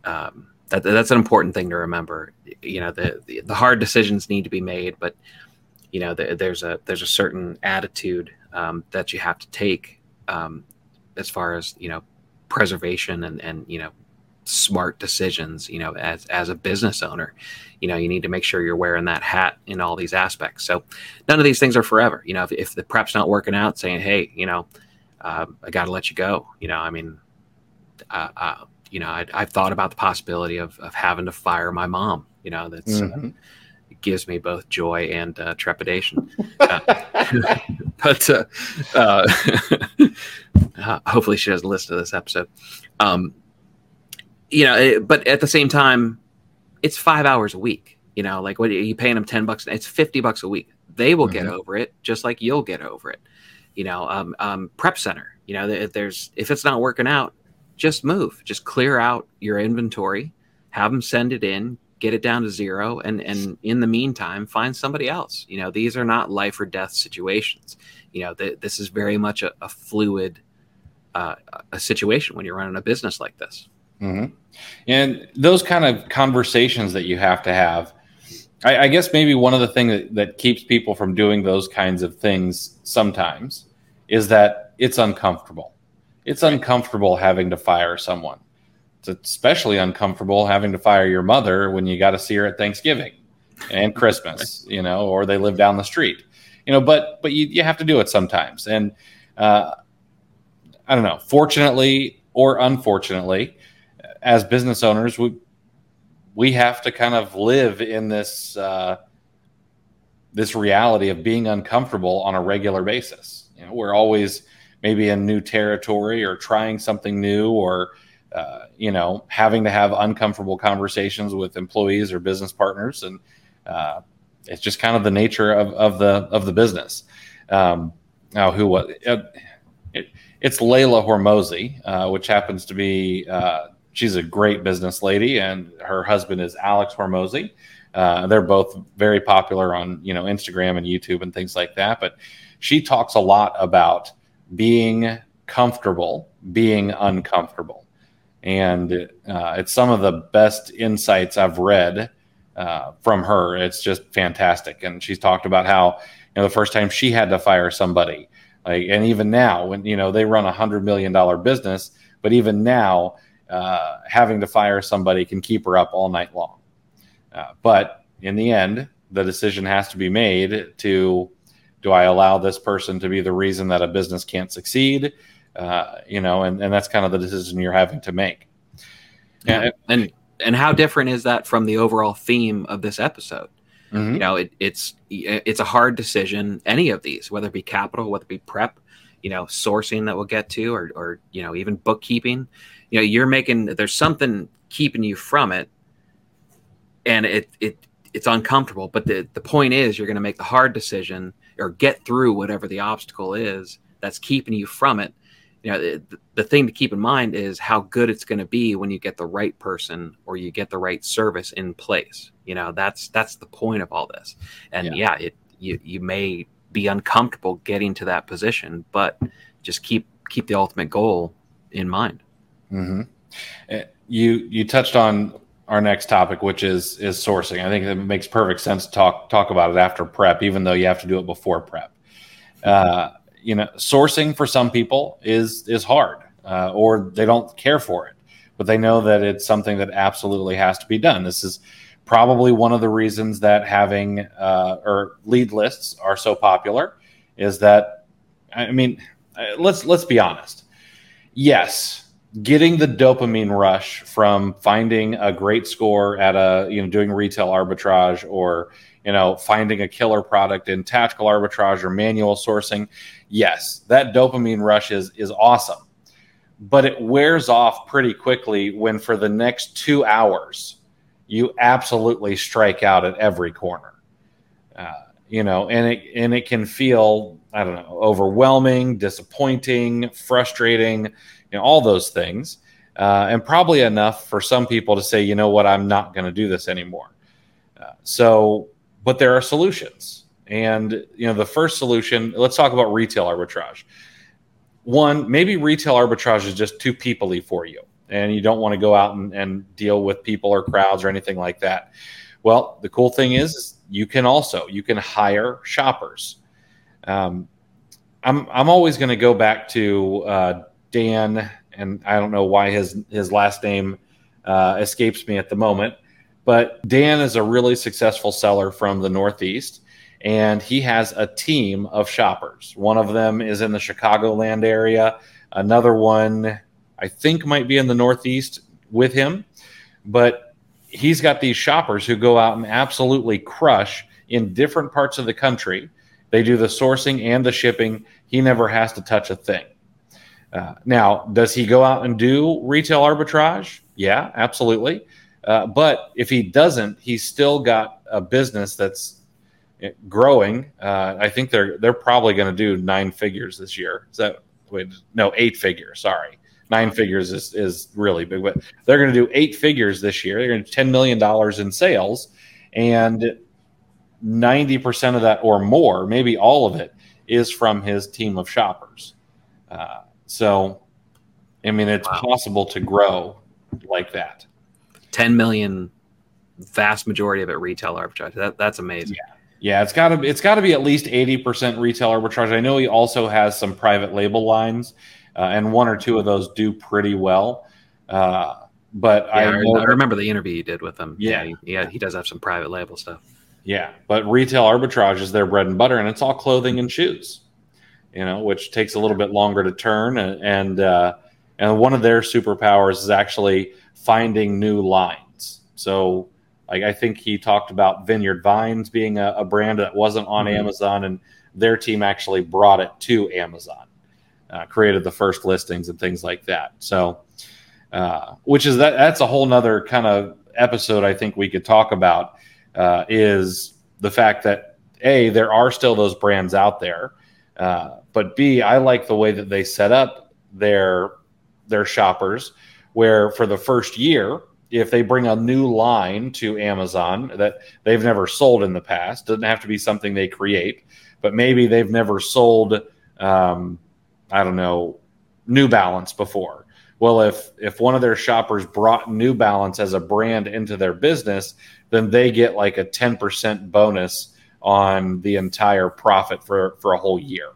B: Um, that, that's an important thing to remember. You know, the, the, the hard decisions need to be made, but you know, the, there's a there's a certain attitude um, that you have to take um, as far as you know preservation and and you know smart decisions. You know, as as a business owner, you know, you need to make sure you're wearing that hat in all these aspects. So none of these things are forever. You know, if, if the prep's not working out, saying, hey, you know, uh, I got to let you go. You know, I mean. Uh, uh, you know, I, have thought about the possibility of, of having to fire my mom. You know, that's uh, mm-hmm. Uh, gives me both joy and uh, trepidation. Uh, but uh, uh, hopefully, she doesn't listen to this episode. Um, you know, it, but at the same time, it's five hours a week. You know, like what are you paying them ten bucks? It's fifty bucks a week. They will mm-hmm. get over it, just like you'll get over it. You know, um, um, prep center. You know, if there's if it's not working out, just move, just clear out your inventory, have them send it in, get it down to zero, and and in the meantime, find somebody else. You know, these are not life or death situations. You know, th- this is very much a, a fluid uh, a situation when you're running a business like this.
A: Mm-hmm. And those kind of conversations that you have to have. I, I guess maybe one of the things that, that keeps people from doing those kinds of things sometimes is that it's uncomfortable it's uncomfortable having to fire someone. It's especially uncomfortable having to fire your mother when you got to see her at Thanksgiving and Christmas, you know, or they live down the street, you know. But but you you have to do it sometimes, and uh, I don't know. Fortunately or unfortunately, as business owners, we we have to kind of live in this uh, this reality of being uncomfortable on a regular basis. You know, we're always maybe in new territory or trying something new or uh, you know having to have uncomfortable conversations with employees or business partners and uh, it's just kind of the nature of, of the of the business um, now who was it, it, it's Leila Hormozi uh, which happens to be uh, she's a great business lady and her husband is Alex Hormozi uh, they're both very popular on you know Instagram and YouTube and things like that but she talks a lot about being comfortable being uncomfortable. And uh, it's some of the best insights I've read uh, from her. It's just fantastic. And she's talked about how, you know, the first time she had to fire somebody, like, and even now, when, you know, they run a $100 million business, but even now, uh, having to fire somebody can keep her up all night long. Uh, but in the end, the decision has to be made to do I allow this person to be the reason that a business can't succeed? Uh, you know, and, and that's kind of the decision you're having to make.
B: Yeah. And, and how different is that from the overall theme of this episode? Mm-hmm. You know, it, it's it's a hard decision. Any of these, whether it be capital, whether it be prep, you know, sourcing that we'll get to, or or you know, even bookkeeping. You know, you're making there's something keeping you from it, and it it it's uncomfortable. But the the point is, you're going to make the hard decision or get through whatever the obstacle is that's keeping you from it you know the, the thing to keep in mind is how good it's going to be when you get the right person or you get the right service in place you know that's that's the point of all this and yeah, yeah it you you may be uncomfortable getting to that position but just keep keep the ultimate goal in mind
A: mm-hmm. Eh, you you touched on our next topic, which is is sourcing. I think it makes perfect sense to talk talk about it after prep, even though you have to do it before prep. Uh, you know, sourcing for some people is is hard, uh, or they don't care for it, but they know that it's something that absolutely has to be done. This is probably one of the reasons that having uh, or lead lists are so popular. Is that I mean, uh, let's let's be honest. Yes, getting the dopamine rush from finding a great score at a you know doing retail arbitrage or you know finding a killer product in tactical arbitrage or manual sourcing yes that dopamine rush is is awesome but it wears off pretty quickly when for the next 2 hours you absolutely strike out at every corner. Uh, you know, and it and it can feel I don't know overwhelming, disappointing, frustrating, you know, all those things, uh, and probably enough for some people to say, you know what, I'm not going to do this anymore. Uh, so, but there are solutions, and you know, the first solution. Let's talk about retail arbitrage. One, maybe retail arbitrage is just too peoply for you and you don't want to go out and, and deal with people or crowds or anything like that. Well, the cool thing is you can also you can hire shoppers. Um, I'm I'm always going to go back to uh, Dan, and I don't know why his his last name uh, escapes me at the moment, but Dan is a really successful seller from the Northeast, and he has a team of shoppers. One of them is in the Chicagoland area. Another one I think might be in the Northeast with him. But he's got these shoppers who go out and absolutely crush in different parts of the country. They do the sourcing and the shipping. He never has to touch a thing. Uh, now, does he go out and do retail arbitrage? Yeah, absolutely. Uh, but if he doesn't, he's still got a business that's growing. Uh, I think they're they're probably going to do nine figures this year. Is that wait, no eight figures? Sorry, nine figures is, is really big, but they're going to do eight figures this year. They're going to $10 million in sales and 90% of that or more, maybe all of it is from his team of shoppers. Uh, so, I mean, it's wow. possible to grow like that.
B: 10 million, vast majority of it retail arbitrage. That, that's amazing.
A: Yeah. Yeah, it's got to it's got to be at least eighty percent retail arbitrage. I know he also has some private label lines, uh, and one or two of those do pretty well. Uh, but
B: yeah, I, I, remember the interview you did with him. Yeah, yeah, he, yeah, he does have some private label stuff.
A: Yeah, but retail arbitrage is their bread and butter, and it's all clothing and shoes. You know, which takes a little bit longer to turn, and and, uh, and one of their superpowers is actually finding new lines. So, like I think he talked about Vineyard Vines being a, a brand that wasn't on mm-hmm. Amazon, and their team actually brought it to Amazon uh, created the first listings and things like that. So, uh, which is that that's a whole nother kind of episode I think we could talk about uh, is the fact that a there are still those brands out there, uh, but b I like the way that they set up their their shoppers, where for the first year if they bring a new line to Amazon that they've never sold in the past, doesn't have to be something they create, but maybe they've never sold um, I don't know, New Balance before. Well, if if one of their shoppers brought New Balance as a brand into their business, then they get like a 10% bonus on the entire profit for for a whole year.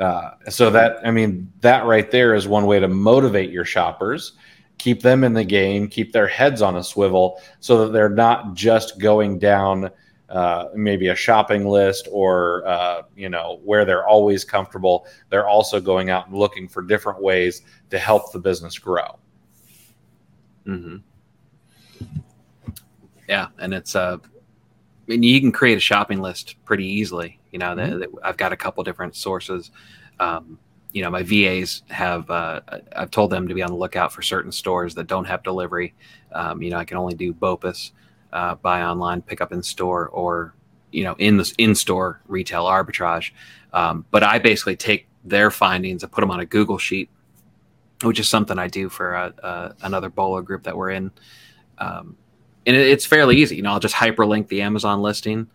A: Uh, so that I mean that right there is one way to motivate your shoppers, keep them in the game, keep their heads on a swivel, so that they're not just going down uh, maybe a shopping list or uh, you know where they're always comfortable. They're also going out and looking for different ways to help the business grow.
B: Mm-hmm. yeah and it's uh i mean you can create a shopping list pretty easily you know mm-hmm. that, i've got a couple different sources um, you know my vas have uh, i've told them to be on the lookout for certain stores that don't have delivery um, you know i can only do BOPUS uh, buy online, pick up in store, or you know in the in store retail arbitrage. Um, but I basically take their findings and put them on a Google sheet, which is something I do for a, a, another BOLO group that we're in. Um, and it, it's fairly easy. You know, I'll just hyperlink the Amazon listing.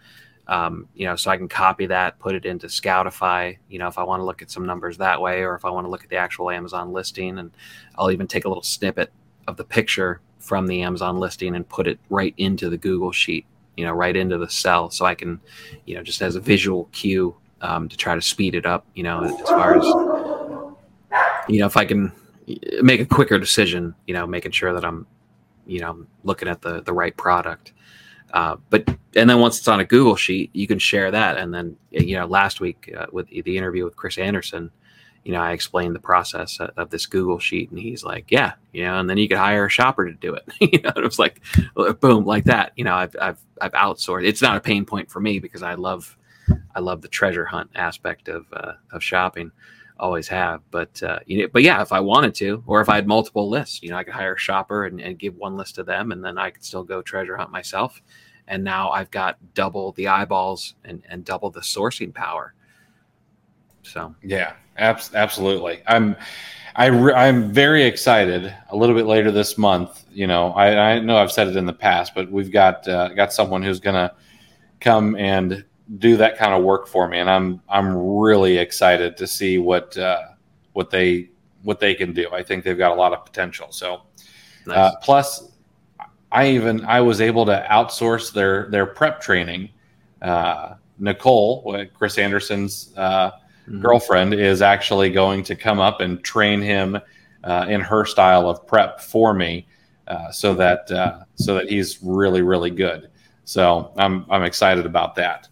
B: Um, you know, so I can copy that, put it into Scoutify, you know, if I want to look at some numbers that way, or if I want to look at the actual Amazon listing, and I'll even take a little snippet of the picture from the Amazon listing and put it right into the Google sheet, you know, right into the cell. So I can, you know, just as a visual cue um, to try to speed it up, you know, as far as, you know, if I can make a quicker decision, you know, making sure that I'm, you know, looking at the, the right product. Uh, but and then once it's on a Google sheet, you can share that. And then you know, last week uh, with the interview with Chris Anderson, you know, I explained the process of this Google sheet, and he's like, "Yeah, you know," and then you could hire a shopper to do it. you know, it was like, boom, like that. You know, I've I've I've outsourced. It's not a pain point for me because I love I love the treasure hunt aspect of uh, of shopping. Always have. But uh, you know, but yeah, if I wanted to, or if I had multiple lists, you know, I could hire a shopper and, and give one list to them, and then I could still go treasure hunt myself. And now I've got double the eyeballs and, and double the sourcing power. So
A: yeah, abs- absolutely. I'm I re- I'm very excited. A little bit later this month, you know, I, I know I've said it in the past, but we've got uh, got someone who's gonna come and do that kind of work for me, and I'm I'm really excited to see what uh, what they what they can do. I think they've got a lot of potential. So, nice. uh, plus, I even I was able to outsource their their prep training. Uh, Nicole, Chris Anderson's uh, mm-hmm. girlfriend, is actually going to come up and train him uh, in her style of prep for me, uh, so that so that he's really really good. So I'm I'm excited about that.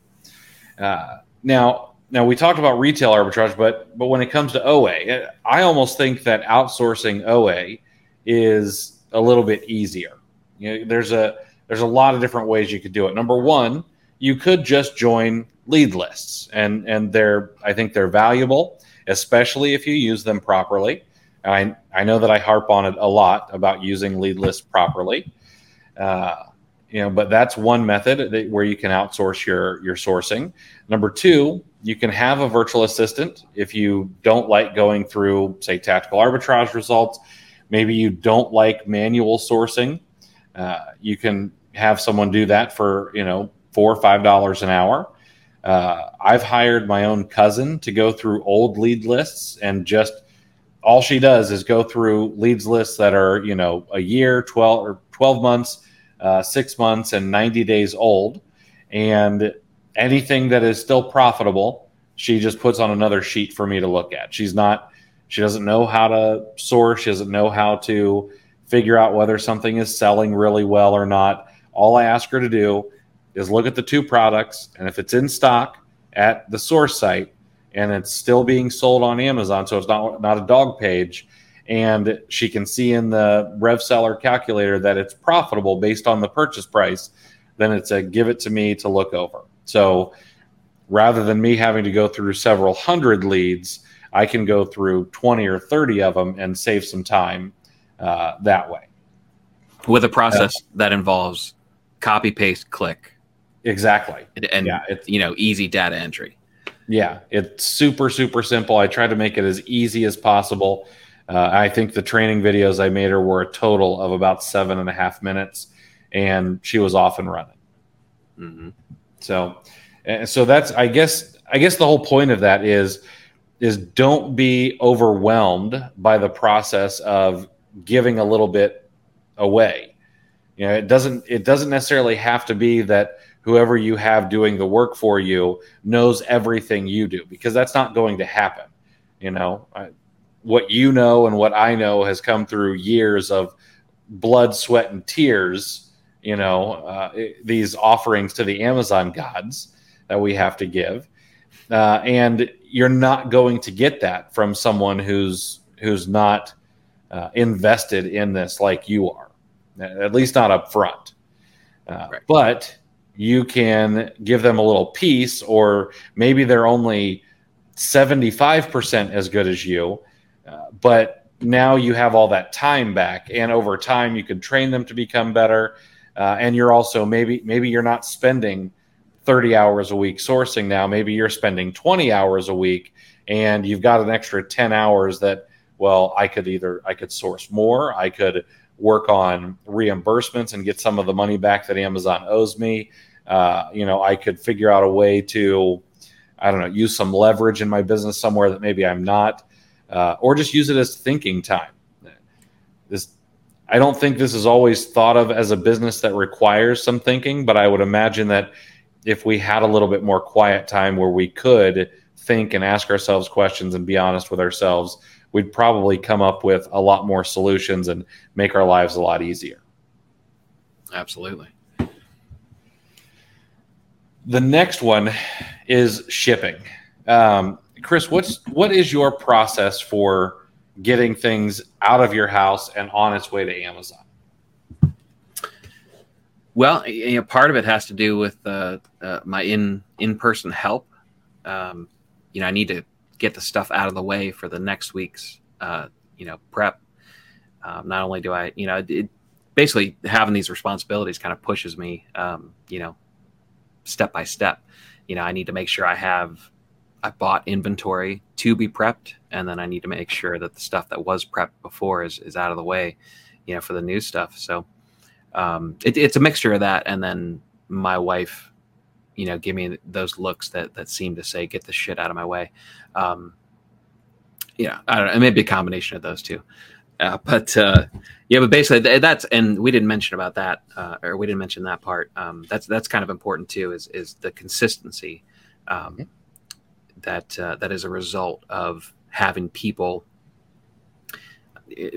A: Uh, now, now we talked about retail arbitrage, but but when it comes to OA, I almost think that outsourcing OA is a little bit easier. You know, there's a there's a lot of different ways you could do it. Number one, you could just join lead lists, and and they're I think they're valuable, especially if you use them properly. I I know that I harp on it a lot about using lead lists properly. Uh, you know but that's one method that, where you can outsource your your sourcing. Number two you can have a virtual assistant if you don't like going through say tactical arbitrage results. Maybe you don't like manual sourcing. Uh, you can have someone do that for you know four or five dollars an hour. Uh, i've hired my own cousin to go through old lead lists and just all she does is go through leads lists that are you know a year 12 or 12 months uh, six months and 90 days old. And anything that is still profitable, she just puts on another sheet for me to look at. She's not, she doesn't know how to source, she doesn't know how to figure out whether something is selling really well or not. All I ask her to do is look at the two products, and if it's in stock at the source site and it's still being sold on Amazon, so it's not not a dog page, and she can see in the RevSeller calculator that it's profitable based on the purchase price, then it's a give it to me to look over. So rather than me having to go through several hundred leads, I can go through 20 or 30 of them and save some time uh, that way.
B: With a process uh, that involves copy, paste, click.
A: Exactly.
B: And, and yeah, it's, you know, easy data entry.
A: Yeah, it's super, super simple. I try to make it as easy as possible. Uh, I think the training videos I made her were a total of about seven and a half minutes, and she was off and running. Mm-hmm. So, so that's I guess I guess the whole point of that is is don't be overwhelmed by the process of giving a little bit away. You know, it doesn't it doesn't necessarily have to be that whoever you have doing the work for you knows everything you do because that's not going to happen. You know, what you know and what I know has come through years of blood, sweat, and tears. You know, uh, these offerings to the Amazon gods that we have to give, uh, and you're not going to get that from someone who's who's not uh, invested in this like you are, at least not up front. Uh, right. But you can give them a little piece, or maybe they're only 75% as good as you but now you have all that time back, and over time you can train them to become better. Uh, and you're also maybe maybe you're not spending 30 hours a week sourcing now. Maybe you're spending 20 hours a week, and you've got an extra 10 hours that well I could either I could source more, I could work on reimbursements and get some of the money back that Amazon owes me. Uh, you know, I could figure out a way to, I don't know, use some leverage in my business somewhere that maybe I'm not uh, or just use it as thinking time. This, I don't think this is always thought of as a business that requires some thinking, but I would imagine that if we had a little bit more quiet time where we could think and ask ourselves questions and be honest with ourselves, we'd probably come up with a lot more solutions and make our lives a lot easier.
B: Absolutely.
A: The next one is shipping. Um, Chris, what's what is your process for getting things out of your house and on its way to Amazon?
B: Well, you know, part of it has to do with uh, uh, my in in person help. Um, you know, I need to get the stuff out of the way for the next week's uh, you know prep. Um, not only do I, you know, it, basically having these responsibilities kind of pushes me, um, you know, step by step. You know, I need to make sure I have I bought inventory to be prepped, and then I need to make sure that the stuff that was prepped before is is out of the way, you know, for the new stuff. So um, it, it's a mixture of that, and then my wife, you know, give me those looks that that seem to say, "Get the shit out of my way." Um, yeah, I don't know. It may be a combination of those two. Uh, but uh, yeah, but basically that's and we didn't mention about that, uh, or we didn't mention that part. Um, that's that's kind of important too. Is is the consistency um. That uh, that is a result of having people,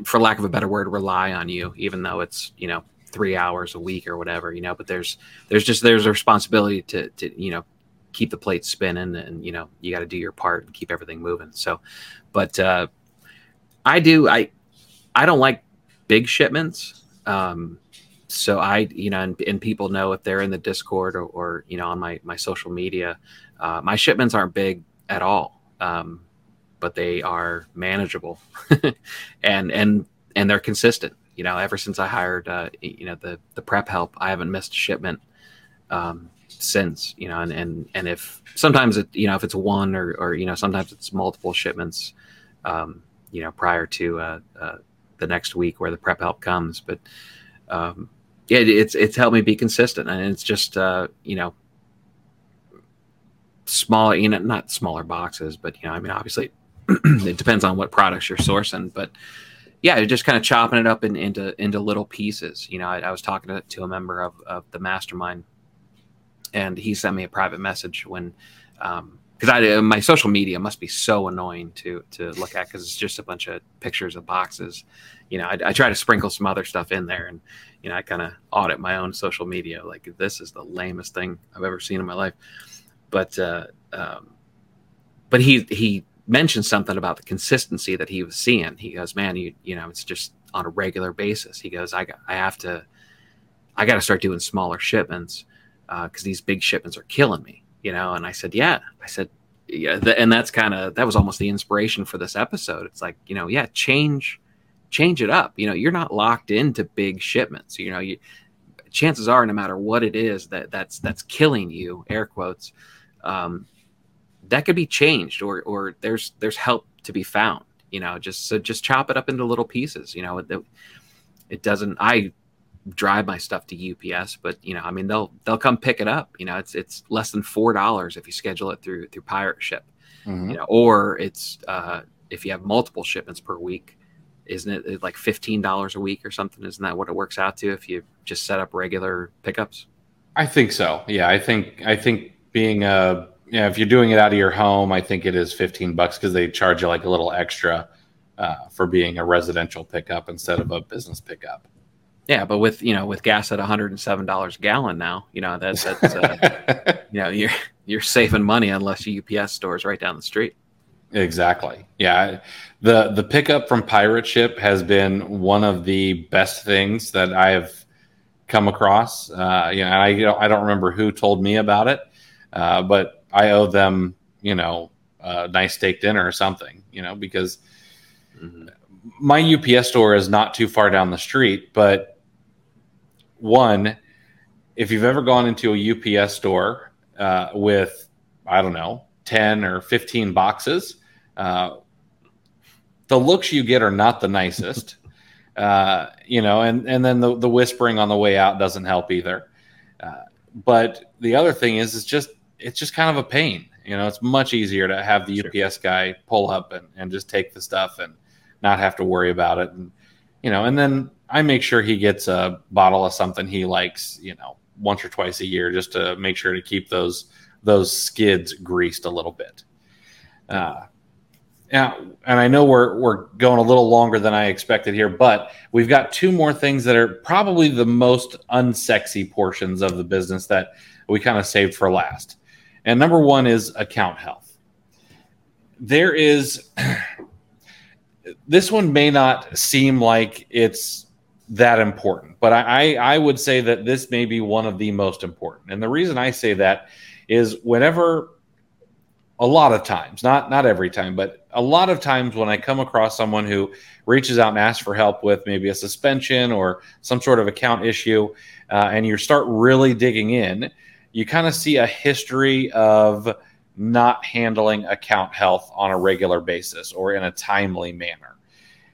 B: for lack of a better word, rely on you, even though it's you know three hours a week or whatever, you know. But there's there's just there's a responsibility to to you know keep the plate spinning, and you know you got to do your part and keep everything moving. So, but uh, I do I I don't like big shipments. Um, so I, you know, and, and, people know if they're in the Discord or, or you know, on my my social media, uh, my shipments aren't big at all, um, but they are manageable, and and and they're consistent you know, ever since I hired, uh, you know, the the prep help, I haven't missed a shipment um, since. You know, and and and if sometimes it, you know, if it's one or or you know, sometimes it's multiple shipments, um, you know, prior to uh, uh, the next week where the prep help comes. But um, yeah, it's it's helped me be consistent, and it's just uh, you know, small, you know, not smaller boxes, but you know, I mean, obviously, it depends on what products you're sourcing, but yeah, just kind of chopping it up in, into into little pieces. You know, I, I was talking to, to, a member of, of the mastermind, and he sent me a private message when, um because um, I my social media must be so annoying to to look at because it's just a bunch of pictures of boxes. You know, I, I try to sprinkle some other stuff in there, and you know, I kind of audit my own social media. Like this is the lamest thing I've ever seen in my life, but uh, um, but he he mentioned something about the consistency that he was seeing. He goes, "Man, you you know, it's just on a regular basis." He goes, "I got, I have to, I got to start doing smaller shipments because uh, these big shipments are killing me." You know, and I said, "Yeah," I said, "Yeah," th- and that's kind of that was almost the inspiration for this episode. It's like, you know, yeah, change, change it up. You know, you're not locked into big shipments. You know, you chances are, no matter what it is that that's that's killing you, air quotes. Um, that could be changed or or there's there's help to be found you know just so just chop it up into little pieces you know it, it doesn't i drive my stuff to ups but you know i mean they'll they'll come pick it up you know it's it's less than four dollars if you schedule it through through pirate ship mm-hmm. you know or it's uh if you have multiple shipments per week isn't it like $15 a week or something? Isn't that what it works out to if you just set up regular pickups?
A: I think so. Yeah i think i think being a yeah, if you're doing it out of your home, I think it is 15 bucks because they charge you like a little extra uh, for being a residential pickup instead of a business pickup.
B: Yeah, but with you know with gas at 107 dollars a gallon now, you know that's, that's uh, you know you're you're saving money unless your UPS stores right down the street.
A: Exactly. Yeah, the the pickup from Pirate Ship has been one of the best things that I have come across. Uh, you know, I I don't remember who told me about it, uh, but I owe them, you know, a nice steak dinner or something, you know, because mm-hmm. my UPS store is not too far down the street. But one, if you've ever gone into a UPS store uh, with, I don't know, 10 or 15 boxes, uh, the looks you get are not the nicest. uh, you know, and, and then the, the whispering on the way out doesn't help either. Uh, but the other thing is, it's just it's just kind of a pain. You know, it's much easier to have the sure. UPS guy pull up and, and just take the stuff and not have to worry about it. And, you know, and then I make sure he gets a bottle of something he likes, you know, once or twice a year just to make sure to keep those those skids greased a little bit. Uh, yeah, and I know we're we're going a little longer than I expected here, but we've got two more things that are probably the most unsexy portions of the business that we kind of saved for last. And number one is account health. There is, this one may not seem like it's that important, but I, I would say that this may be one of the most important. And the reason I say that is whenever a lot of times, not not every time, but a lot of times when I come across someone who reaches out and asks for help with maybe a suspension or some sort of account issue, uh, and you start really digging in, you kind of see a history of not handling account health on a regular basis or in a timely manner.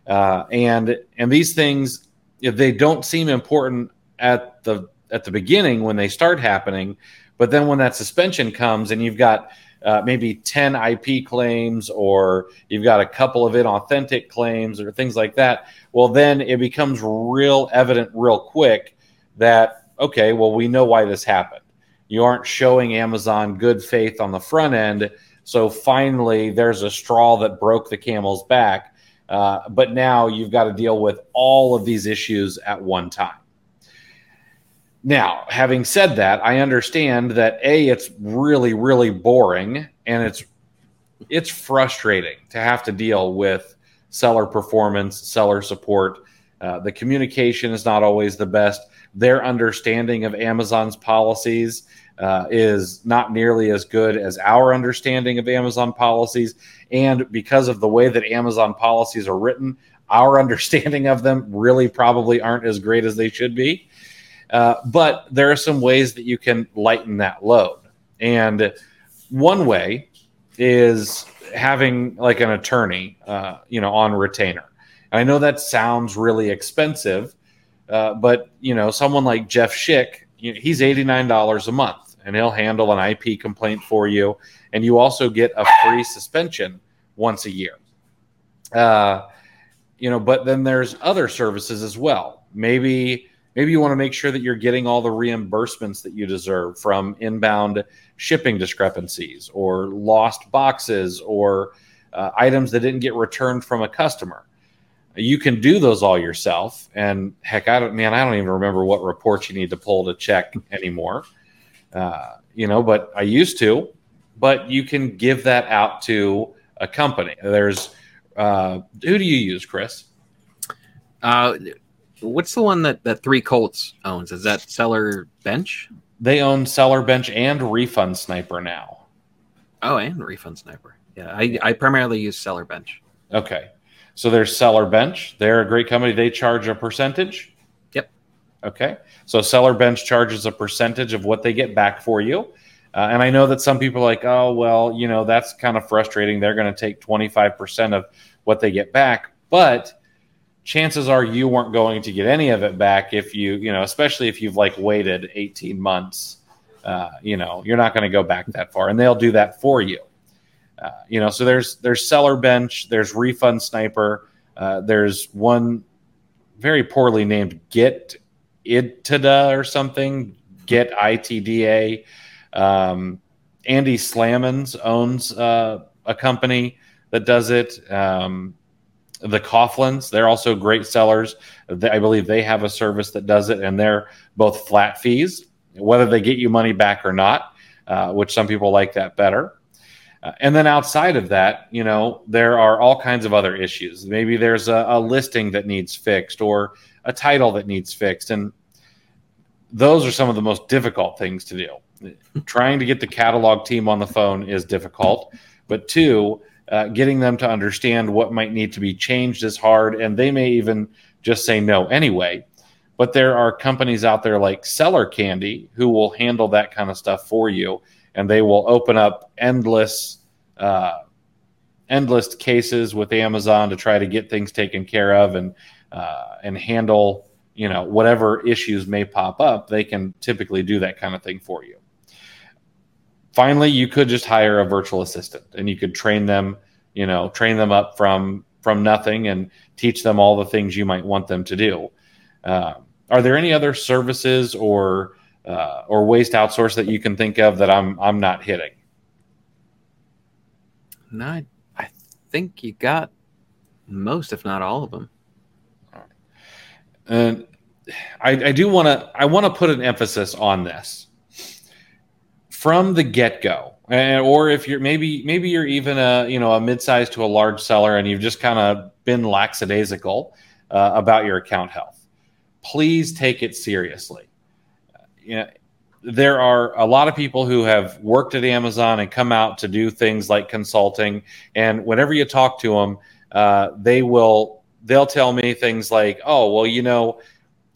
A: Uh, and and these things, if they don't seem important at the at the beginning when they start happening, but then when that suspension comes and you've got uh, maybe 10 IP claims or you've got a couple of inauthentic claims or things like that, well, then it becomes real evident real quick that, okay, well, we know why this happened. You aren't showing Amazon good faith on the front end. So finally, there's a straw that broke the camel's back. Uh, but now you've got to deal with all of these issues at one time. Now, having said that, I understand that a it's really really boring and it's it's frustrating to have to deal with seller performance, seller support. Uh, the communication is not always the best. Their understanding of Amazon's policies uh, is not nearly as good as our understanding of Amazon policies. And because of the way that Amazon policies are written, our understanding of them really probably aren't as great as they should be. Uh, but there are some ways that you can lighten that load. And one way is having like an attorney, uh, you know, on retainer. And I know that sounds really expensive, uh, but you know, someone like Jeff Schick, you know, he's eighty nine dollars a month, and he'll handle an IP complaint for you, and you also get a free suspension once a year. Uh, you know, but then there's other services as well. Maybe Maybe you want to make sure that you're getting all the reimbursements that you deserve from inbound shipping discrepancies or lost boxes or uh, items that didn't get returned from a customer. You can do those all yourself. And heck, I don't, man, I don't even remember what reports you need to pull to check anymore. Uh, you know, but I used to. But you can give that out to a company. There's, uh, who do you use, Chris?
B: Uh, What's the one that that Three Colts owns? Is that Seller Bench?
A: They own Seller Bench and Refund Sniper now.
B: Oh, and Refund Sniper. Yeah, I, I primarily use Seller Bench.
A: Okay, so there's Seller Bench. They're a great company. They charge a percentage.
B: Yep.
A: Okay, so Seller Bench charges a percentage of what they get back for you. Uh, and I know that some people are like, oh, well, you know, that's kind of frustrating. They're going to take 25% of what they get back. But chances are you weren't going to get any of it back if you, you know, especially if you've like waited 18 months. Uh, you know, you're not going to go back that far, and they'll do that for you. Uh, you know, so there's there's seller bench, there's refund sniper, uh, there's one very poorly named Get Itada or something, Get ITDA. Um, Andy Slamans owns uh, a company that does it. Um, the Coughlins, they're also great sellers. I believe they have a service that does it, and they're both flat fees, whether they get you money back or not, uh, which some people like that better. Uh, and then outside of that, you know, there are all kinds of other issues. Maybe there's a, a listing that needs fixed or a title that needs fixed. And those are some of the most difficult things to do. Trying to get the catalog team on the phone is difficult. But two, uh, getting them to understand what might need to be changed is hard, and they may even just say no anyway. But there are companies out there like Seller Candy who will handle that kind of stuff for you, and they will open up endless, uh, endless cases with Amazon to try to get things taken care of and uh, and handle you know whatever issues may pop up. They can typically do that kind of thing for you finally you could just hire a virtual assistant and you could train them you know train them up from from nothing and teach them all the things you might want them to do uh, are there any other services or uh, or ways to outsource that you can think of that i'm i'm not hitting?
B: No i think you got most if not all of them.
A: And I, I do want to i want to put an emphasis on this. From the get go, or if you're maybe maybe you're even a you know a mid-sized to a large seller and you've just kind of been lackadaisical uh, about your account health, please take it seriously. You know, there are a lot of people who have worked at Amazon and come out to do things like consulting. And whenever you talk to them, uh, they will they'll tell me things like, "Oh, well, you know,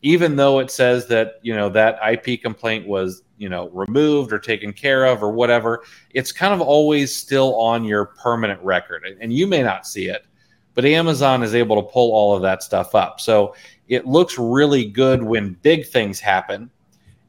A: even though it says that you know that IP complaint was you know removed or taken care of or whatever, it's kind of always still on your permanent record, and you may not see it, but Amazon is able to pull all of that stuff up. So it looks really good when big things happen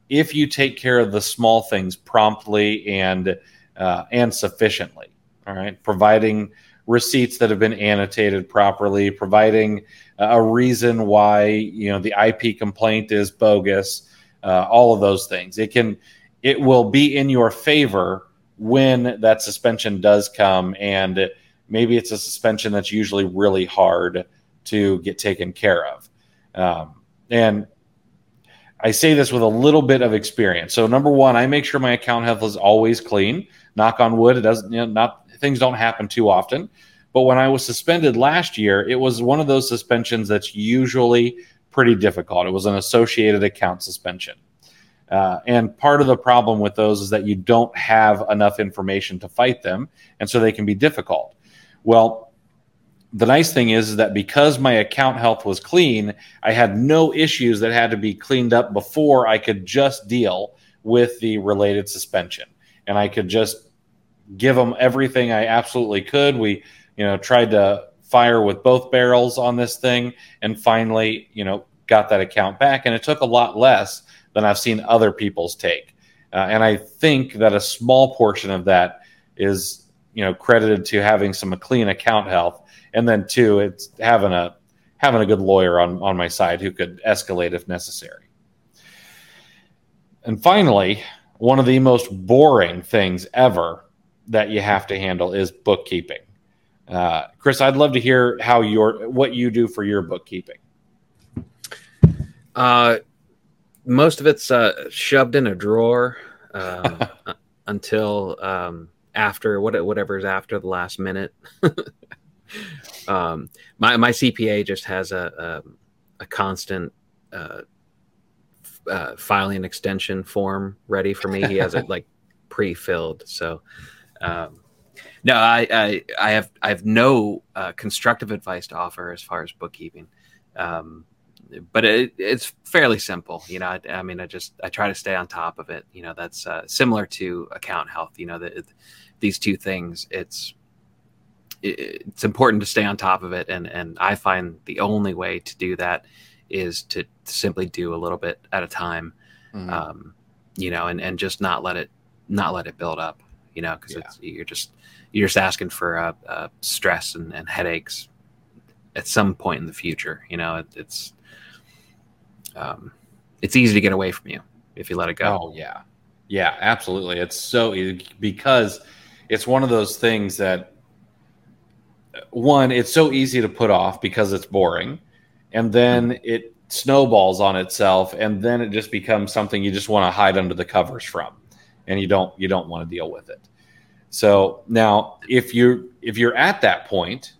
A: if you take care of the small things promptly and uh, and sufficiently. All right, providing receipts that have been annotated properly, providing a reason why you know the IP complaint is bogus, uh, all of those things. It can it will be in your favor when that suspension does come, and maybe it's a suspension that's usually really hard to get taken care of. Um, and I say this with a little bit of experience. So number one, I make sure my account health is always clean. Knock on wood, it doesn't you know, not things don't happen too often. But when I was suspended last year, it was one of those suspensions that's usually pretty difficult. It was an associated account suspension. Uh, and part of the problem with those is that you don't have enough information to fight them. And so they can be difficult. Well, the nice thing is, is that because my account health was clean, I had no issues that had to be cleaned up before I could just deal with the related suspension. And I could just give them everything I absolutely could. We, you know, tried to fire with both barrels on this thing and finally, you know, got that account back. And it took a lot less than I've seen other people's take. Uh, and I think that a small portion of that is, you know, credited to having some clean account health and then two, it's having a having a good lawyer on on my side who could escalate if necessary. And finally, one of the most boring things ever that you have to handle is bookkeeping. Uh, Chris, I'd love to hear how your what you do for your bookkeeping.
B: Uh, most of it's uh, shoved in a drawer um, until um, after what whatever's after the last minute. um, my my CPA just has a a, a constant uh, uh, filing extension form ready for me. He has it like pre-filled. So, um, no, I, I, I have I have no uh, constructive advice to offer as far as bookkeeping. Um, but it, it's fairly simple, you know. I, I, mean, I just I try to stay on top of it. You know, that's uh, similar to account health. You know, that these two things. It's it's important to stay on top of it. And and i find the only way to do that is to simply do a little bit at a time. Mm-hmm. um, you know and and just not let it not let it build up you know because yeah. you're just you're just asking for uh, uh, stress and, and, headaches at some point in the future you know it, it's um, it's easy to get away from you if you let it go.
A: Oh yeah. Yeah absolutely. It's so easy because it's one of those things that one, it's so easy to put off because it's boring, and then hmm. it snowballs on itself, and then it just becomes something you just want to hide under the covers from, and you don't you don't want to deal with it. So now, if you if you're at that point,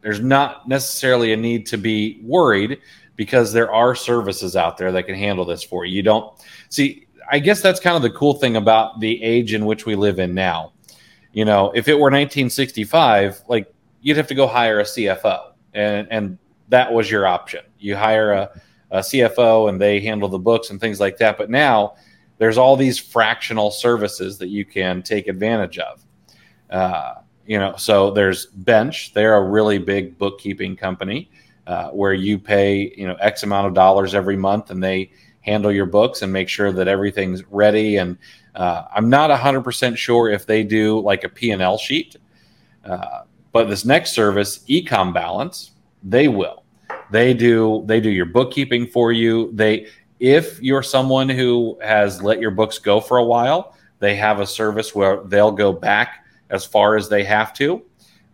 A: there's not necessarily a need to be worried because there are services out there that can handle this for you. You don't see. I guess that's kind of the cool thing about the age in which we live in now. You know, if it were 1965, like you'd have to go hire a CFO, and and that was your option. You hire a, a CFO, and they handle the books and things like that. But now there's all these fractional services that you can take advantage of. Uh, you know, so there's Bench. They're a really big bookkeeping company uh, where you pay you know X amount of dollars every month, and they handle your books and make sure that everything's ready. And uh, I'm not 100% sure if they do like a P&L sheet. Uh, but this next service, Ecom Balance, they will. They do they do your bookkeeping for you. They if you're someone who has let your books go for a while, they have a service where they'll go back as far as they have to.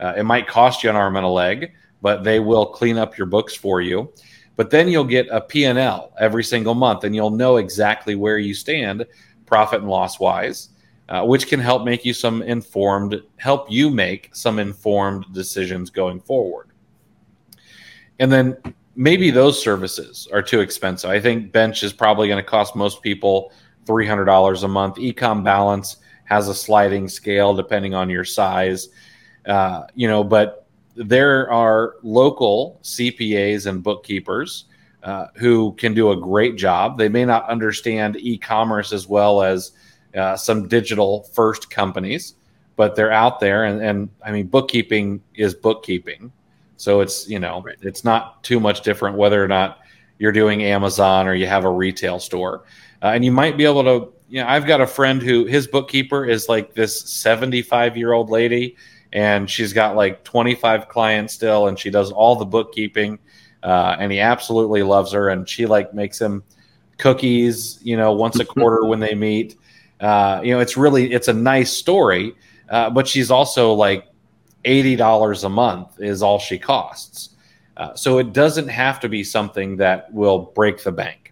A: Uh, it might cost you an arm and a leg, but they will clean up your books for you. But then you'll get a P&L every single month and you'll know exactly where you stand profit and loss wise uh, which can help make you some informed, help you make some informed decisions going forward. And then maybe those services are too expensive. I think Bench is probably going to cost most people $300 a month. Ecom Balance has a sliding scale depending on your size. Uh, you know, but there are local CPAs and bookkeepers uh, who can do a great job. They may not understand e commerce as well as uh, some digital first companies, but they're out there. And, and I mean, bookkeeping is bookkeeping. So it's, you know, right. it's not too much different whether or not you're doing Amazon or you have a retail store. Uh, and you might be able to, you know, I've got a friend who his bookkeeper is like this 75 year old lady and she's got like 25 clients still and she does all the bookkeeping uh, and he absolutely loves her and she like makes him cookies you know once a quarter when they meet uh, you know it's really it's a nice story uh, but she's also like $80 a month is all she costs uh, so it doesn't have to be something that will break the bank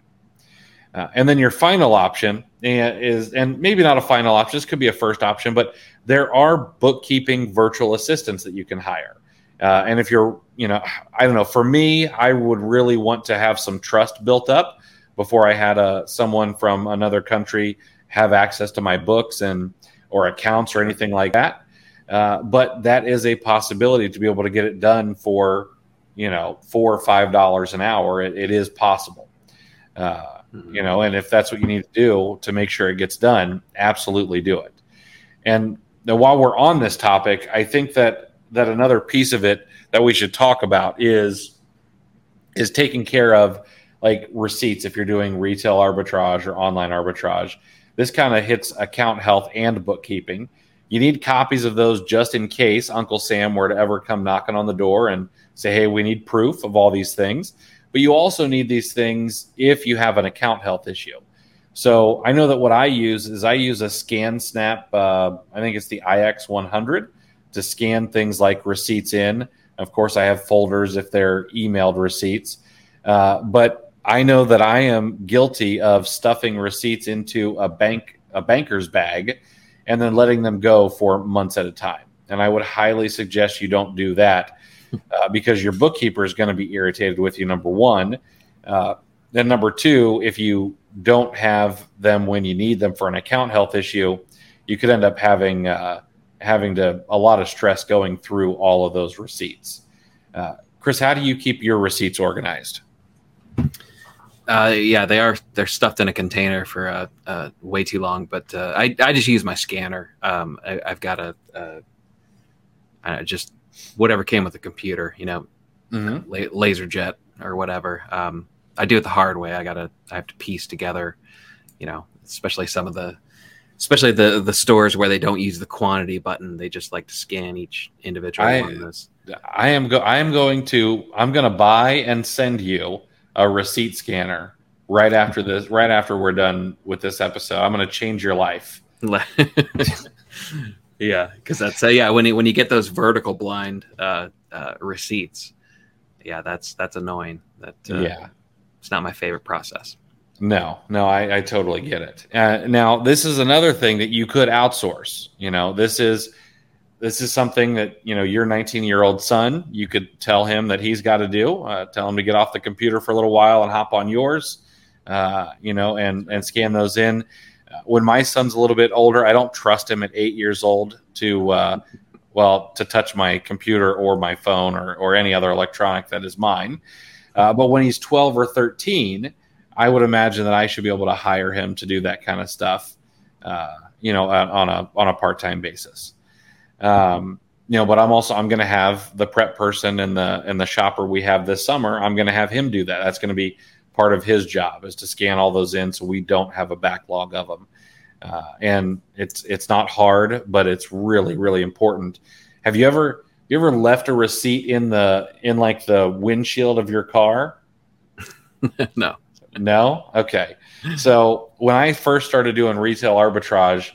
A: uh, and then your final option eh, is, and maybe not a final option, this could be a first option, but there are bookkeeping virtual assistants that you can hire. Uh, and if you're, you know, I don't know, for me, I would really want to have some trust built up before I had a uh, someone from another country have access to my books and or accounts or anything like that. Uh, but that is a possibility to be able to get it done for, you know, four or five dollars an hour. it, it is possible. Uh, you know, and if that's what you need to do to make sure it gets done, absolutely do it. And now, while we're on this topic, I think that that another piece of it that we should talk about is is taking care of like receipts if you're doing retail arbitrage or online arbitrage. This kind of hits account health and bookkeeping. You need copies of those just in case Uncle Sam were to ever come knocking on the door and say, "Hey, we need proof of all these things." But you also need these things if you have an account health issue. So I know that what I use is I use a ScanSnap. Uh, I think it's the IX 100 to scan things like receipts in. Of course, I have folders if they're emailed receipts. Uh, but I know that I am guilty of stuffing receipts into a bank a banker's bag and then letting them go for months at a time. And I would highly suggest you don't do that uh, because your bookkeeper is going to be irritated with you. Number one. Uh, then number two, if you don't have them when you need them for an account health issue, you could end up having uh, having to a lot of stress going through all of those receipts. Uh, Chris, how do you keep your receipts organized?
B: Uh, yeah, they are. They're stuffed in a container for uh, uh, way too long. But uh, I, I just use my scanner. Um, I, have got a, a I just whatever came with the computer. You know, mm-hmm. la- LaserJet or whatever. Um, I do it the hard way. I gotta I have to piece together, you know, especially some of the especially the the stores where they don't use the quantity button. They just like to scan each individual I, one of those.
A: I am go I am going to I'm gonna buy and send you a receipt scanner right after this right after we're done with this episode. I'm gonna change your life.
B: yeah, because that's uh, yeah when you, when you get those vertical blind uh, uh, receipts, yeah, that's that's annoying. That uh,
A: yeah
B: it's not my favorite process.
A: No, no, I, I totally get it. Uh, now, this is another thing that you could outsource. You know, this is this is something that you know your 19 year old son. You could tell him that he's got to do. Uh, tell him to get off the computer for a little while and hop on yours. Uh, you know, and and scan those in. Uh, when my son's a little bit older, I don't trust him at eight years old to uh, well to touch my computer or my phone or or any other electronic that is mine. Uh, but when he's 12 or 13, I would imagine that I should be able to hire him to do that kind of stuff, uh, you know, on a on a part time basis. Um, you know, but I'm also I'm going to have the prep person and the and the shopper we have this summer. I'm going to have him do that. That's going to be part of his job is to scan all those in so we don't have a backlog of them. Uh, and it's it's not hard, but it's really really important. Have you ever you ever left a receipt in the in like the windshield of your car?
B: no.
A: No? Okay. So when I first started doing retail arbitrage,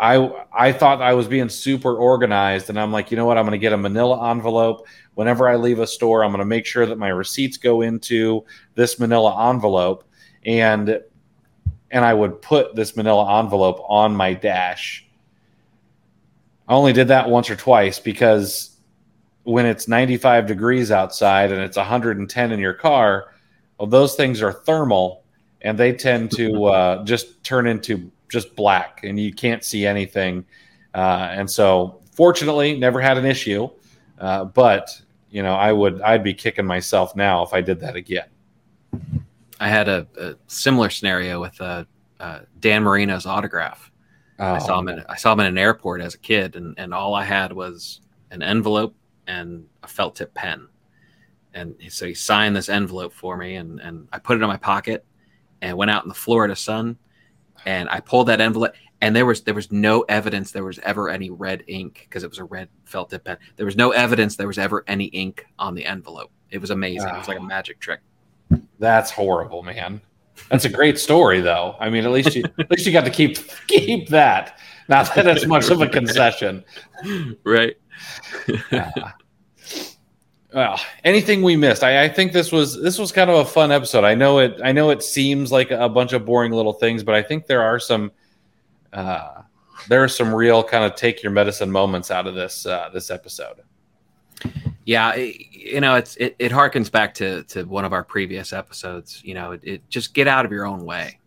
A: I I thought I was being super organized and I'm like, you know what? I'm going to get a manila envelope. Whenever I leave a store, I'm going to make sure that my receipts go into this manila envelope and and I would put this manila envelope on my dash. I only did that once or twice because when it's 95 degrees outside and it's 110 in your car, well, those things are thermal and they tend to uh, just turn into just black, and you can't see anything. Uh, and so, fortunately, never had an issue. Uh, but you know, I would I'd be kicking myself now if I did that again.
B: I had a, a similar scenario with uh, uh, Dan Marino's autograph. Oh. I saw him. In, I saw him in an airport as a kid, and, and all I had was an envelope and a felt tip pen. And so he signed this envelope for me, and, and I put it in my pocket, and went out in the Florida sun, and I pulled that envelope, and there was there was no evidence there was ever any red ink because it was a red felt tip pen. There was no evidence there was ever any ink on the envelope. It was amazing. It was like a magic trick.
A: That's horrible, man. That's a great story, though. I mean, at least you at least you got to keep keep that. Not that it's much of a concession,
B: right?
A: uh, anything we missed? I, I, think this was this was kind of a fun episode. I know it. I know it seems like a bunch of boring little things, but I think there are some uh, there are some real kind of take your medicine moments out of this uh, this episode.
B: Yeah, it, you know, it's it, it harkens back to to one of our previous episodes. You know, it, it just get out of your own way.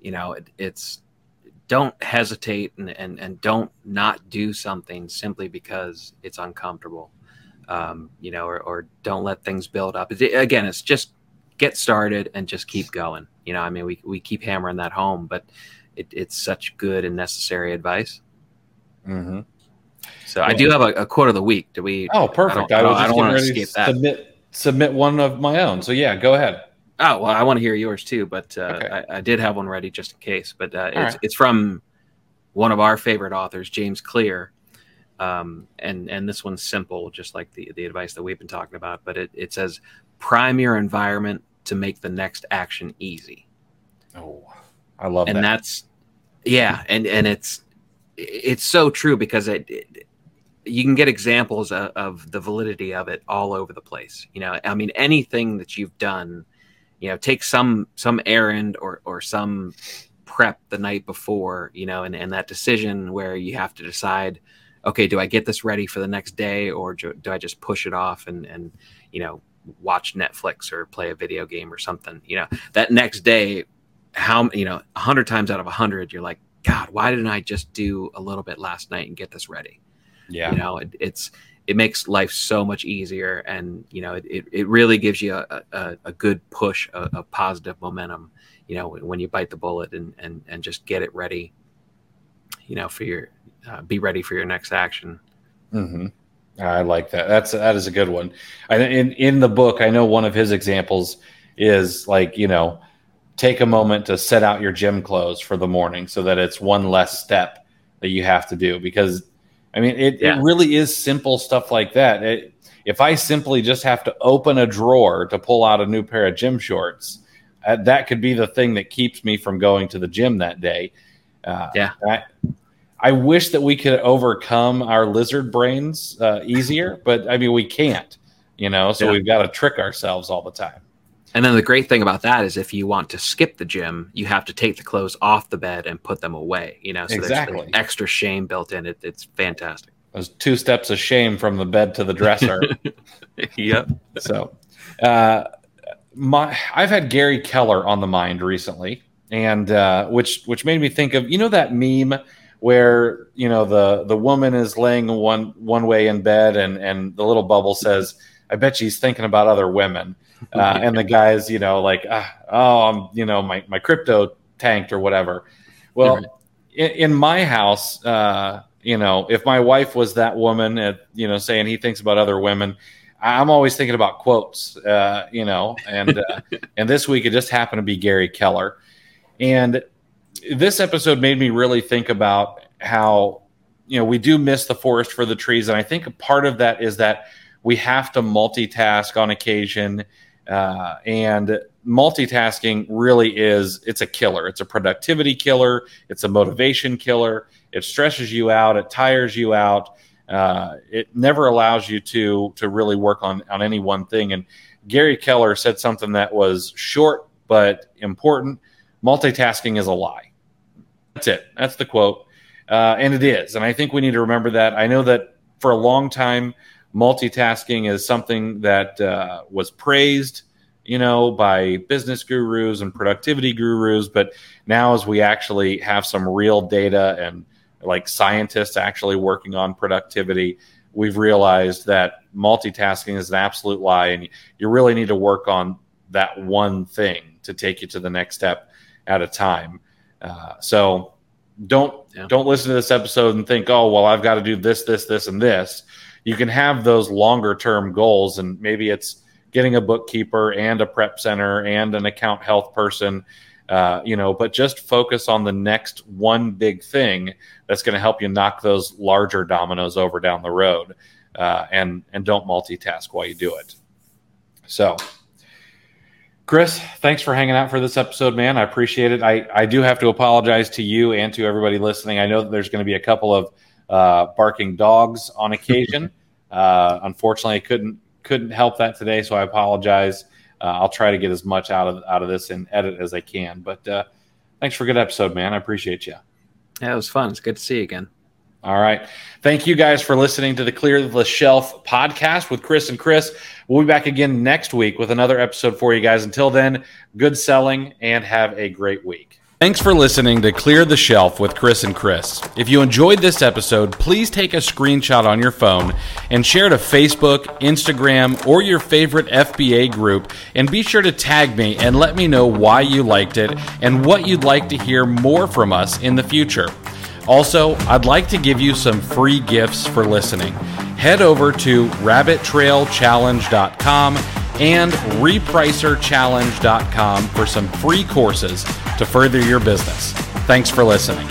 B: You know, it, it's don't hesitate and, and and don't not do something simply because it's uncomfortable. Um, you know, or, or don't let things build up. It, again, it's just get started and just keep going. You know, I mean, we we keep hammering that home, but it, it's such good and necessary advice.
A: Mm-hmm.
B: So I do have a, a, quote of the week. Do we?
A: Oh, perfect. I, I, was I don't want to escape that. Submit, submit one of my own. So yeah, go ahead.
B: Oh well, I want to hear yours too, but uh, okay. I, I, did have one ready just in case. But uh, it's right. it's from one of our favorite authors, James Clear, um, and and this one's simple, just like the the advice that we've been talking about. But it it says, prime your environment to make the next action easy.
A: Oh, I love
B: and
A: that.
B: And that's yeah, and and it's it's so true because it, it you can get examples of, of, the validity of it all over the place. You know, I mean, anything that you've done, you know, take some some errand or or some prep the night before, you know, and, and that decision where you have to decide, okay, do I get this ready for the next day or do, do I just push it off and and you know watch Netflix or play a video game or something? You know, that next day, how you know, a hundred times out of a hundred, you're like, God, why didn't I just do a little bit last night and get this ready?
A: Yeah.
B: You know, it, it's, it makes life so much easier. And, you know, it, it really gives you a, a, a good push, a, a, positive momentum, you know, when you bite the bullet and, and, and just get it ready, you know, for your, uh, be ready for your next action.
A: Mm-hmm. I like that. That's, that is a good one. I, in, in the book, I know one of his examples is like, you know, take a moment to set out your gym clothes for the morning so that it's one less step that you have to do because i mean it, yeah. it really is simple stuff like that it, if i simply just have to open a drawer to pull out a new pair of gym shorts uh, that could be the thing that keeps me from going to the gym that day
B: uh, yeah
A: I, I, wish that we could overcome our lizard brains uh, easier but i mean we can't you know so yeah. we've got to trick ourselves all the time
B: and then the great thing about that is if you want to skip the gym, you have to take the clothes off the bed and put them away. You know, so
A: exactly.
B: there's extra shame built in. It, it's fantastic.
A: There's two steps of shame from the bed to the dresser.
B: yep.
A: So, uh, my I've had Gary Keller on the mind recently, and uh, which which made me think of you know that meme where you know the the woman is laying one one way in bed and and the little bubble says, "I bet she's thinking about other women." uh, and the guy's you know like ah, oh I'm you know my my crypto tanked or whatever. Well, right. in, in, my house, uh, you know, if my wife was that woman, at, you know, saying he thinks about other women, I'm always thinking about quotes, uh, you know, and uh, and this week it just happened to be Gary Keller, and this episode made me really think about how you know we do miss the forest for the trees, and I think part of that is that we have to multitask on occasion uh, and multitasking really is it's a killer. It's a productivity killer. It's a motivation killer. It stresses you out. It tires you out. Uh, it never allows you to to really work on on any one thing. And Gary Keller said something that was short but important. Multitasking is a lie. That's it. That's the quote. Uh, and it is. And I think we need to remember that. I know that for a long time, multitasking is something that uh, was praised you know, by business gurus and productivity gurus. But now, as we actually have some real data and like scientists actually working on productivity, we've realized that multitasking is an absolute lie. And you really need to work on that one thing to take you to the next step at a time. Uh, so don't yeah. don't listen to this episode and think, oh well, I've got to do this, this, this, and this. You can have those longer term goals, and maybe it's getting a bookkeeper and a prep center and an account health person. Uh, you know, but just focus on the next one big thing that's going to help you knock those larger dominoes over down the road, uh, and and don't multitask while you do it. So, Chris, thanks for hanging out for this episode, man. I appreciate it. I, I do have to apologize to you and to everybody listening. I know that there's going to be a couple of uh, barking dogs on occasion. uh, unfortunately, I couldn't couldn't help that today, so I apologize. Uh, I'll try to get as much out of out of this and edit as I can. But uh, thanks for a good episode, man. I appreciate you.
B: Yeah, it was fun. It's good to see you again.
A: All right. Thank you guys for listening to the Clear the Shelf podcast with Chris and Chris. We'll be back again next week with another episode for you guys. Until then, good selling and have a great week. Thanks for listening to Clear the Shelf with Chris and Chris. If you enjoyed this episode, please take a screenshot on your phone and share to Facebook, Instagram, or your favorite FBA group. And be sure to tag me and let me know why you liked it and what you'd like to hear more from us in the future. Also, I'd like to give you some free gifts for listening. Head over to rabbittrailchallenge.com and repricerchallenge.com for some free courses to further your business. Thanks for listening.